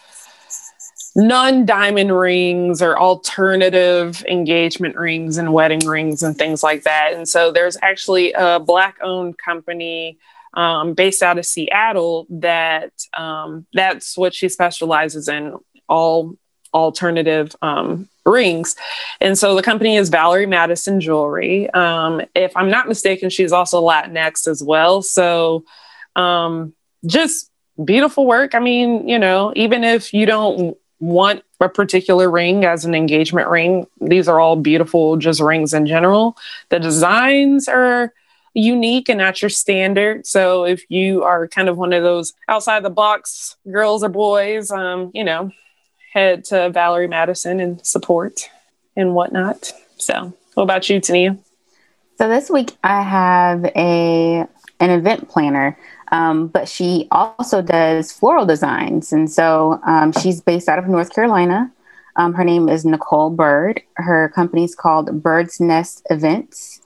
non diamond rings or alternative engagement rings and wedding rings and things like that. And so there's actually a black owned company um, based out of Seattle that um, that's what she specializes in all alternative um, rings. And so the company is Valerie Madison Jewelry. Um, if I'm not mistaken, she's also Latinx as well. So um, just beautiful work. I mean, you know, even if you don't want a particular ring as an engagement ring, these are all beautiful just rings in general. The designs are unique and not your standard. So if you are kind of one of those outside the box girls or boys, um, you know, head to Valerie Madison and support and whatnot. So, what about you, Tania? So this week I have a an event planner, um, but she also does floral designs, and so um, she's based out of North Carolina. Um, her name is Nicole Byrd. Her company is called Bird's Nest Events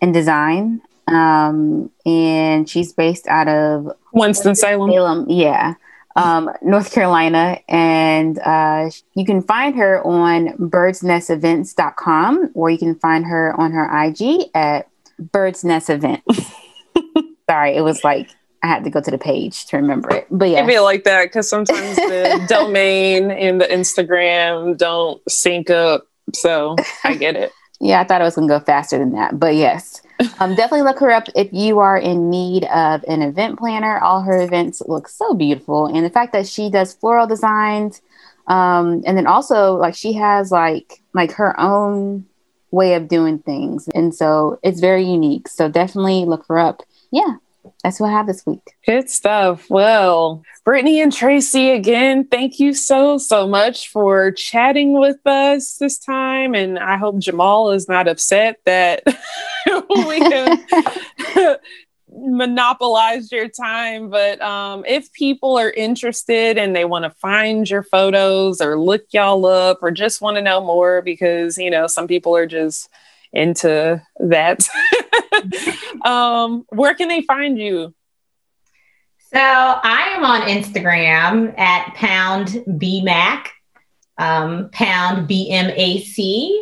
and Design, um, and she's based out of Winston Salem. Yeah um, North Carolina. And uh, you can find her on birdsnestevents.com or you can find her on her IG at Birds Nest Events. (laughs) Sorry, it was like I had to go to the page to remember it. But yeah. I feel like that because sometimes the (laughs) domain and the Instagram don't sync up. So I get it. (laughs) yeah, I thought it was going to go faster than that. But yes um, definitely look her up if you are in need of an event planner. All her events look so beautiful, and the fact that she does floral designs, um, and then also like she has like like her own way of doing things, and so it's very unique. So definitely look her up. Yeah, that's what I have this week. Good stuff. Well, Brittney and Tracey, again, thank you so, so much for chatting with us this time. And I hope Jamal is not upset that (laughs) we have (laughs) monopolized your time. But um, if people are interested and they want to find your photos or look y'all up or just want to know more, because, you know, some people are just into that. (laughs) (laughs) um, where can they find you? So I am on Instagram at pound bmac, um, pound bmac.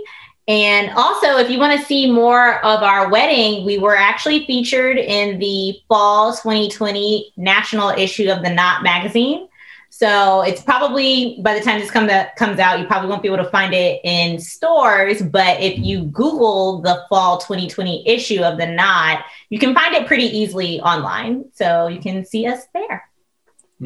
And also, if you want to see more of our wedding, we were actually featured in the fall 2020 national issue of the Knot magazine. So it's probably by the time this come that comes out, you probably won't be able to find it in stores. But if you Google the fall 2020 issue of the Knot, you can find it pretty easily online. So you can see us there.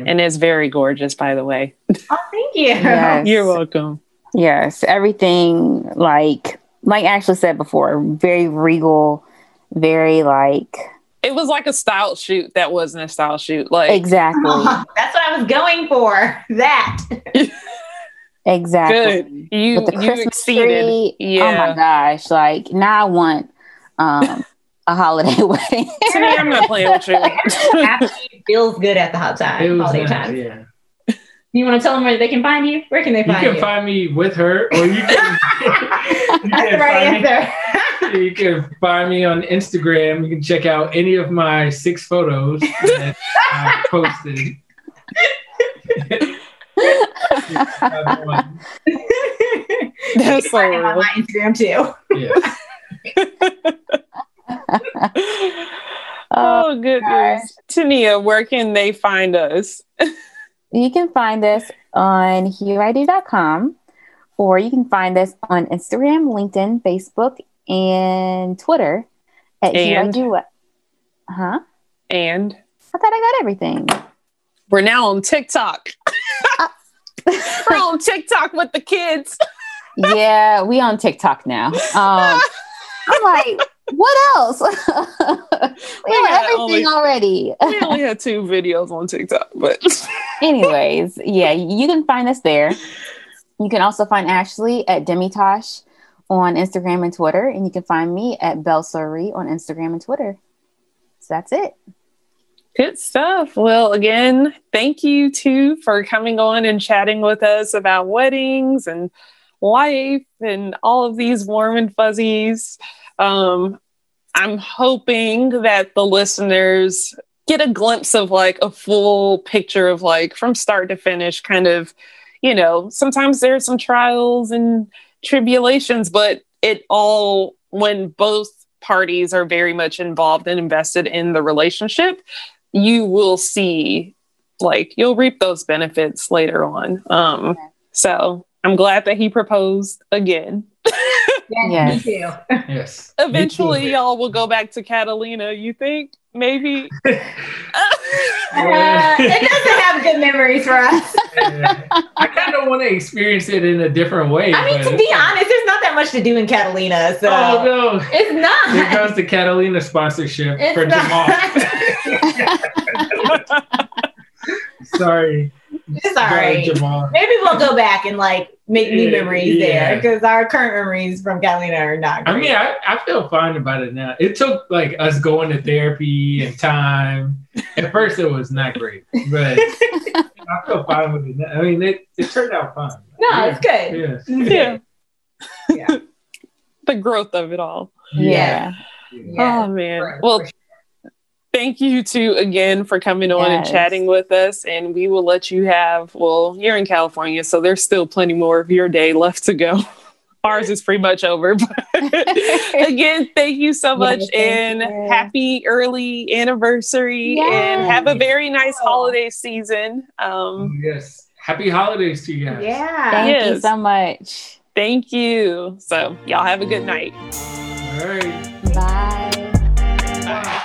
And it's very gorgeous, by the way. Oh, thank you. (laughs) Yes. You're welcome. Yes, everything like like Ashley said before, very regal, very like it was like a style shoot that wasn't a style shoot. Like exactly. Oh, (laughs) that's what I was going for. That. (laughs) exactly. Good. You you exceeded. Tree, yeah. Oh my gosh! Like now I want um a holiday (laughs) wedding. Today I'm not playing with you. Absolutely feels good at the hot time. Holiday nice, time. Yeah. You want to tell them where they can find you? Where can they find you? You can find me with her, or you can. you That's the right answer. You can find me on Instagram. You can check out any of my six photos that I posted. (laughs) That's so on my Instagram too. Yeah. (laughs) oh goodness. Oh, Tania, where can they find us? you can find us on hueido.com or you can find us on Instagram, LinkedIn, Facebook, and Twitter at and, Hue I Do What. Huh? And I thought I got everything. We're now on TikTok. Uh, (laughs) We're on TikTok with the kids. (laughs) yeah, we on TikTok now. Um, I'm like, what else? we, (laughs) we have everything only, already. we only had two videos on TikTok, but anyways, yeah, you can find us there. You can also find Ashley at Demitosh on Instagram and Twitter, and you can find me at Belle Surrey on Instagram and Twitter. So that's it. Good stuff. Well, again, thank you too for coming on and chatting with us about weddings and life and all of these warm and fuzzies. Um, I'm hoping that the listeners get a glimpse of like a full picture of like from start to finish, kind of, you know, sometimes there's some trials and tribulations, but it all, when both parties are very much involved and invested in the relationship, you will see like you'll reap those benefits later on. Um, so I'm glad that he proposed again. yes. Me too. Yes. (laughs) Eventually, too. y'all will go back to Catalina. You think? Maybe. (laughs) (laughs) uh, it doesn't have good memories for us. I kind of want to experience it in a different way. I mean, to be honest, there's not that much to do in Catalina. So oh no, it's not. Here comes the Catalina sponsorship it's for Jamal. (laughs) Sorry. Sorry. Jamal. Maybe we'll go back and like make new memories yeah. there because our current memories from Catalina are not great. I mean, I, I feel fine about it now. It took like us going to therapy and time. At first, it was not great, but I feel fine with it. Now. I mean, it, it turned out fine. No, yeah. it's good. Yeah. Yeah. (laughs) yeah. the growth of it all. Yeah. yeah. Oh, man. Well, thank you to again for coming on yes. and chatting with us. And we will let you have, well, you're in California, so there's still plenty more of your day left to go. (laughs) Ours is pretty much over. (laughs) But (laughs) again, thank you so much yes, and you. happy early anniversary yes. and have a very nice holiday season. Um, yes. Happy holidays to you guys. Yeah. Thank yes. you so much. Thank you. So, y'all have a good night. All right. Bye.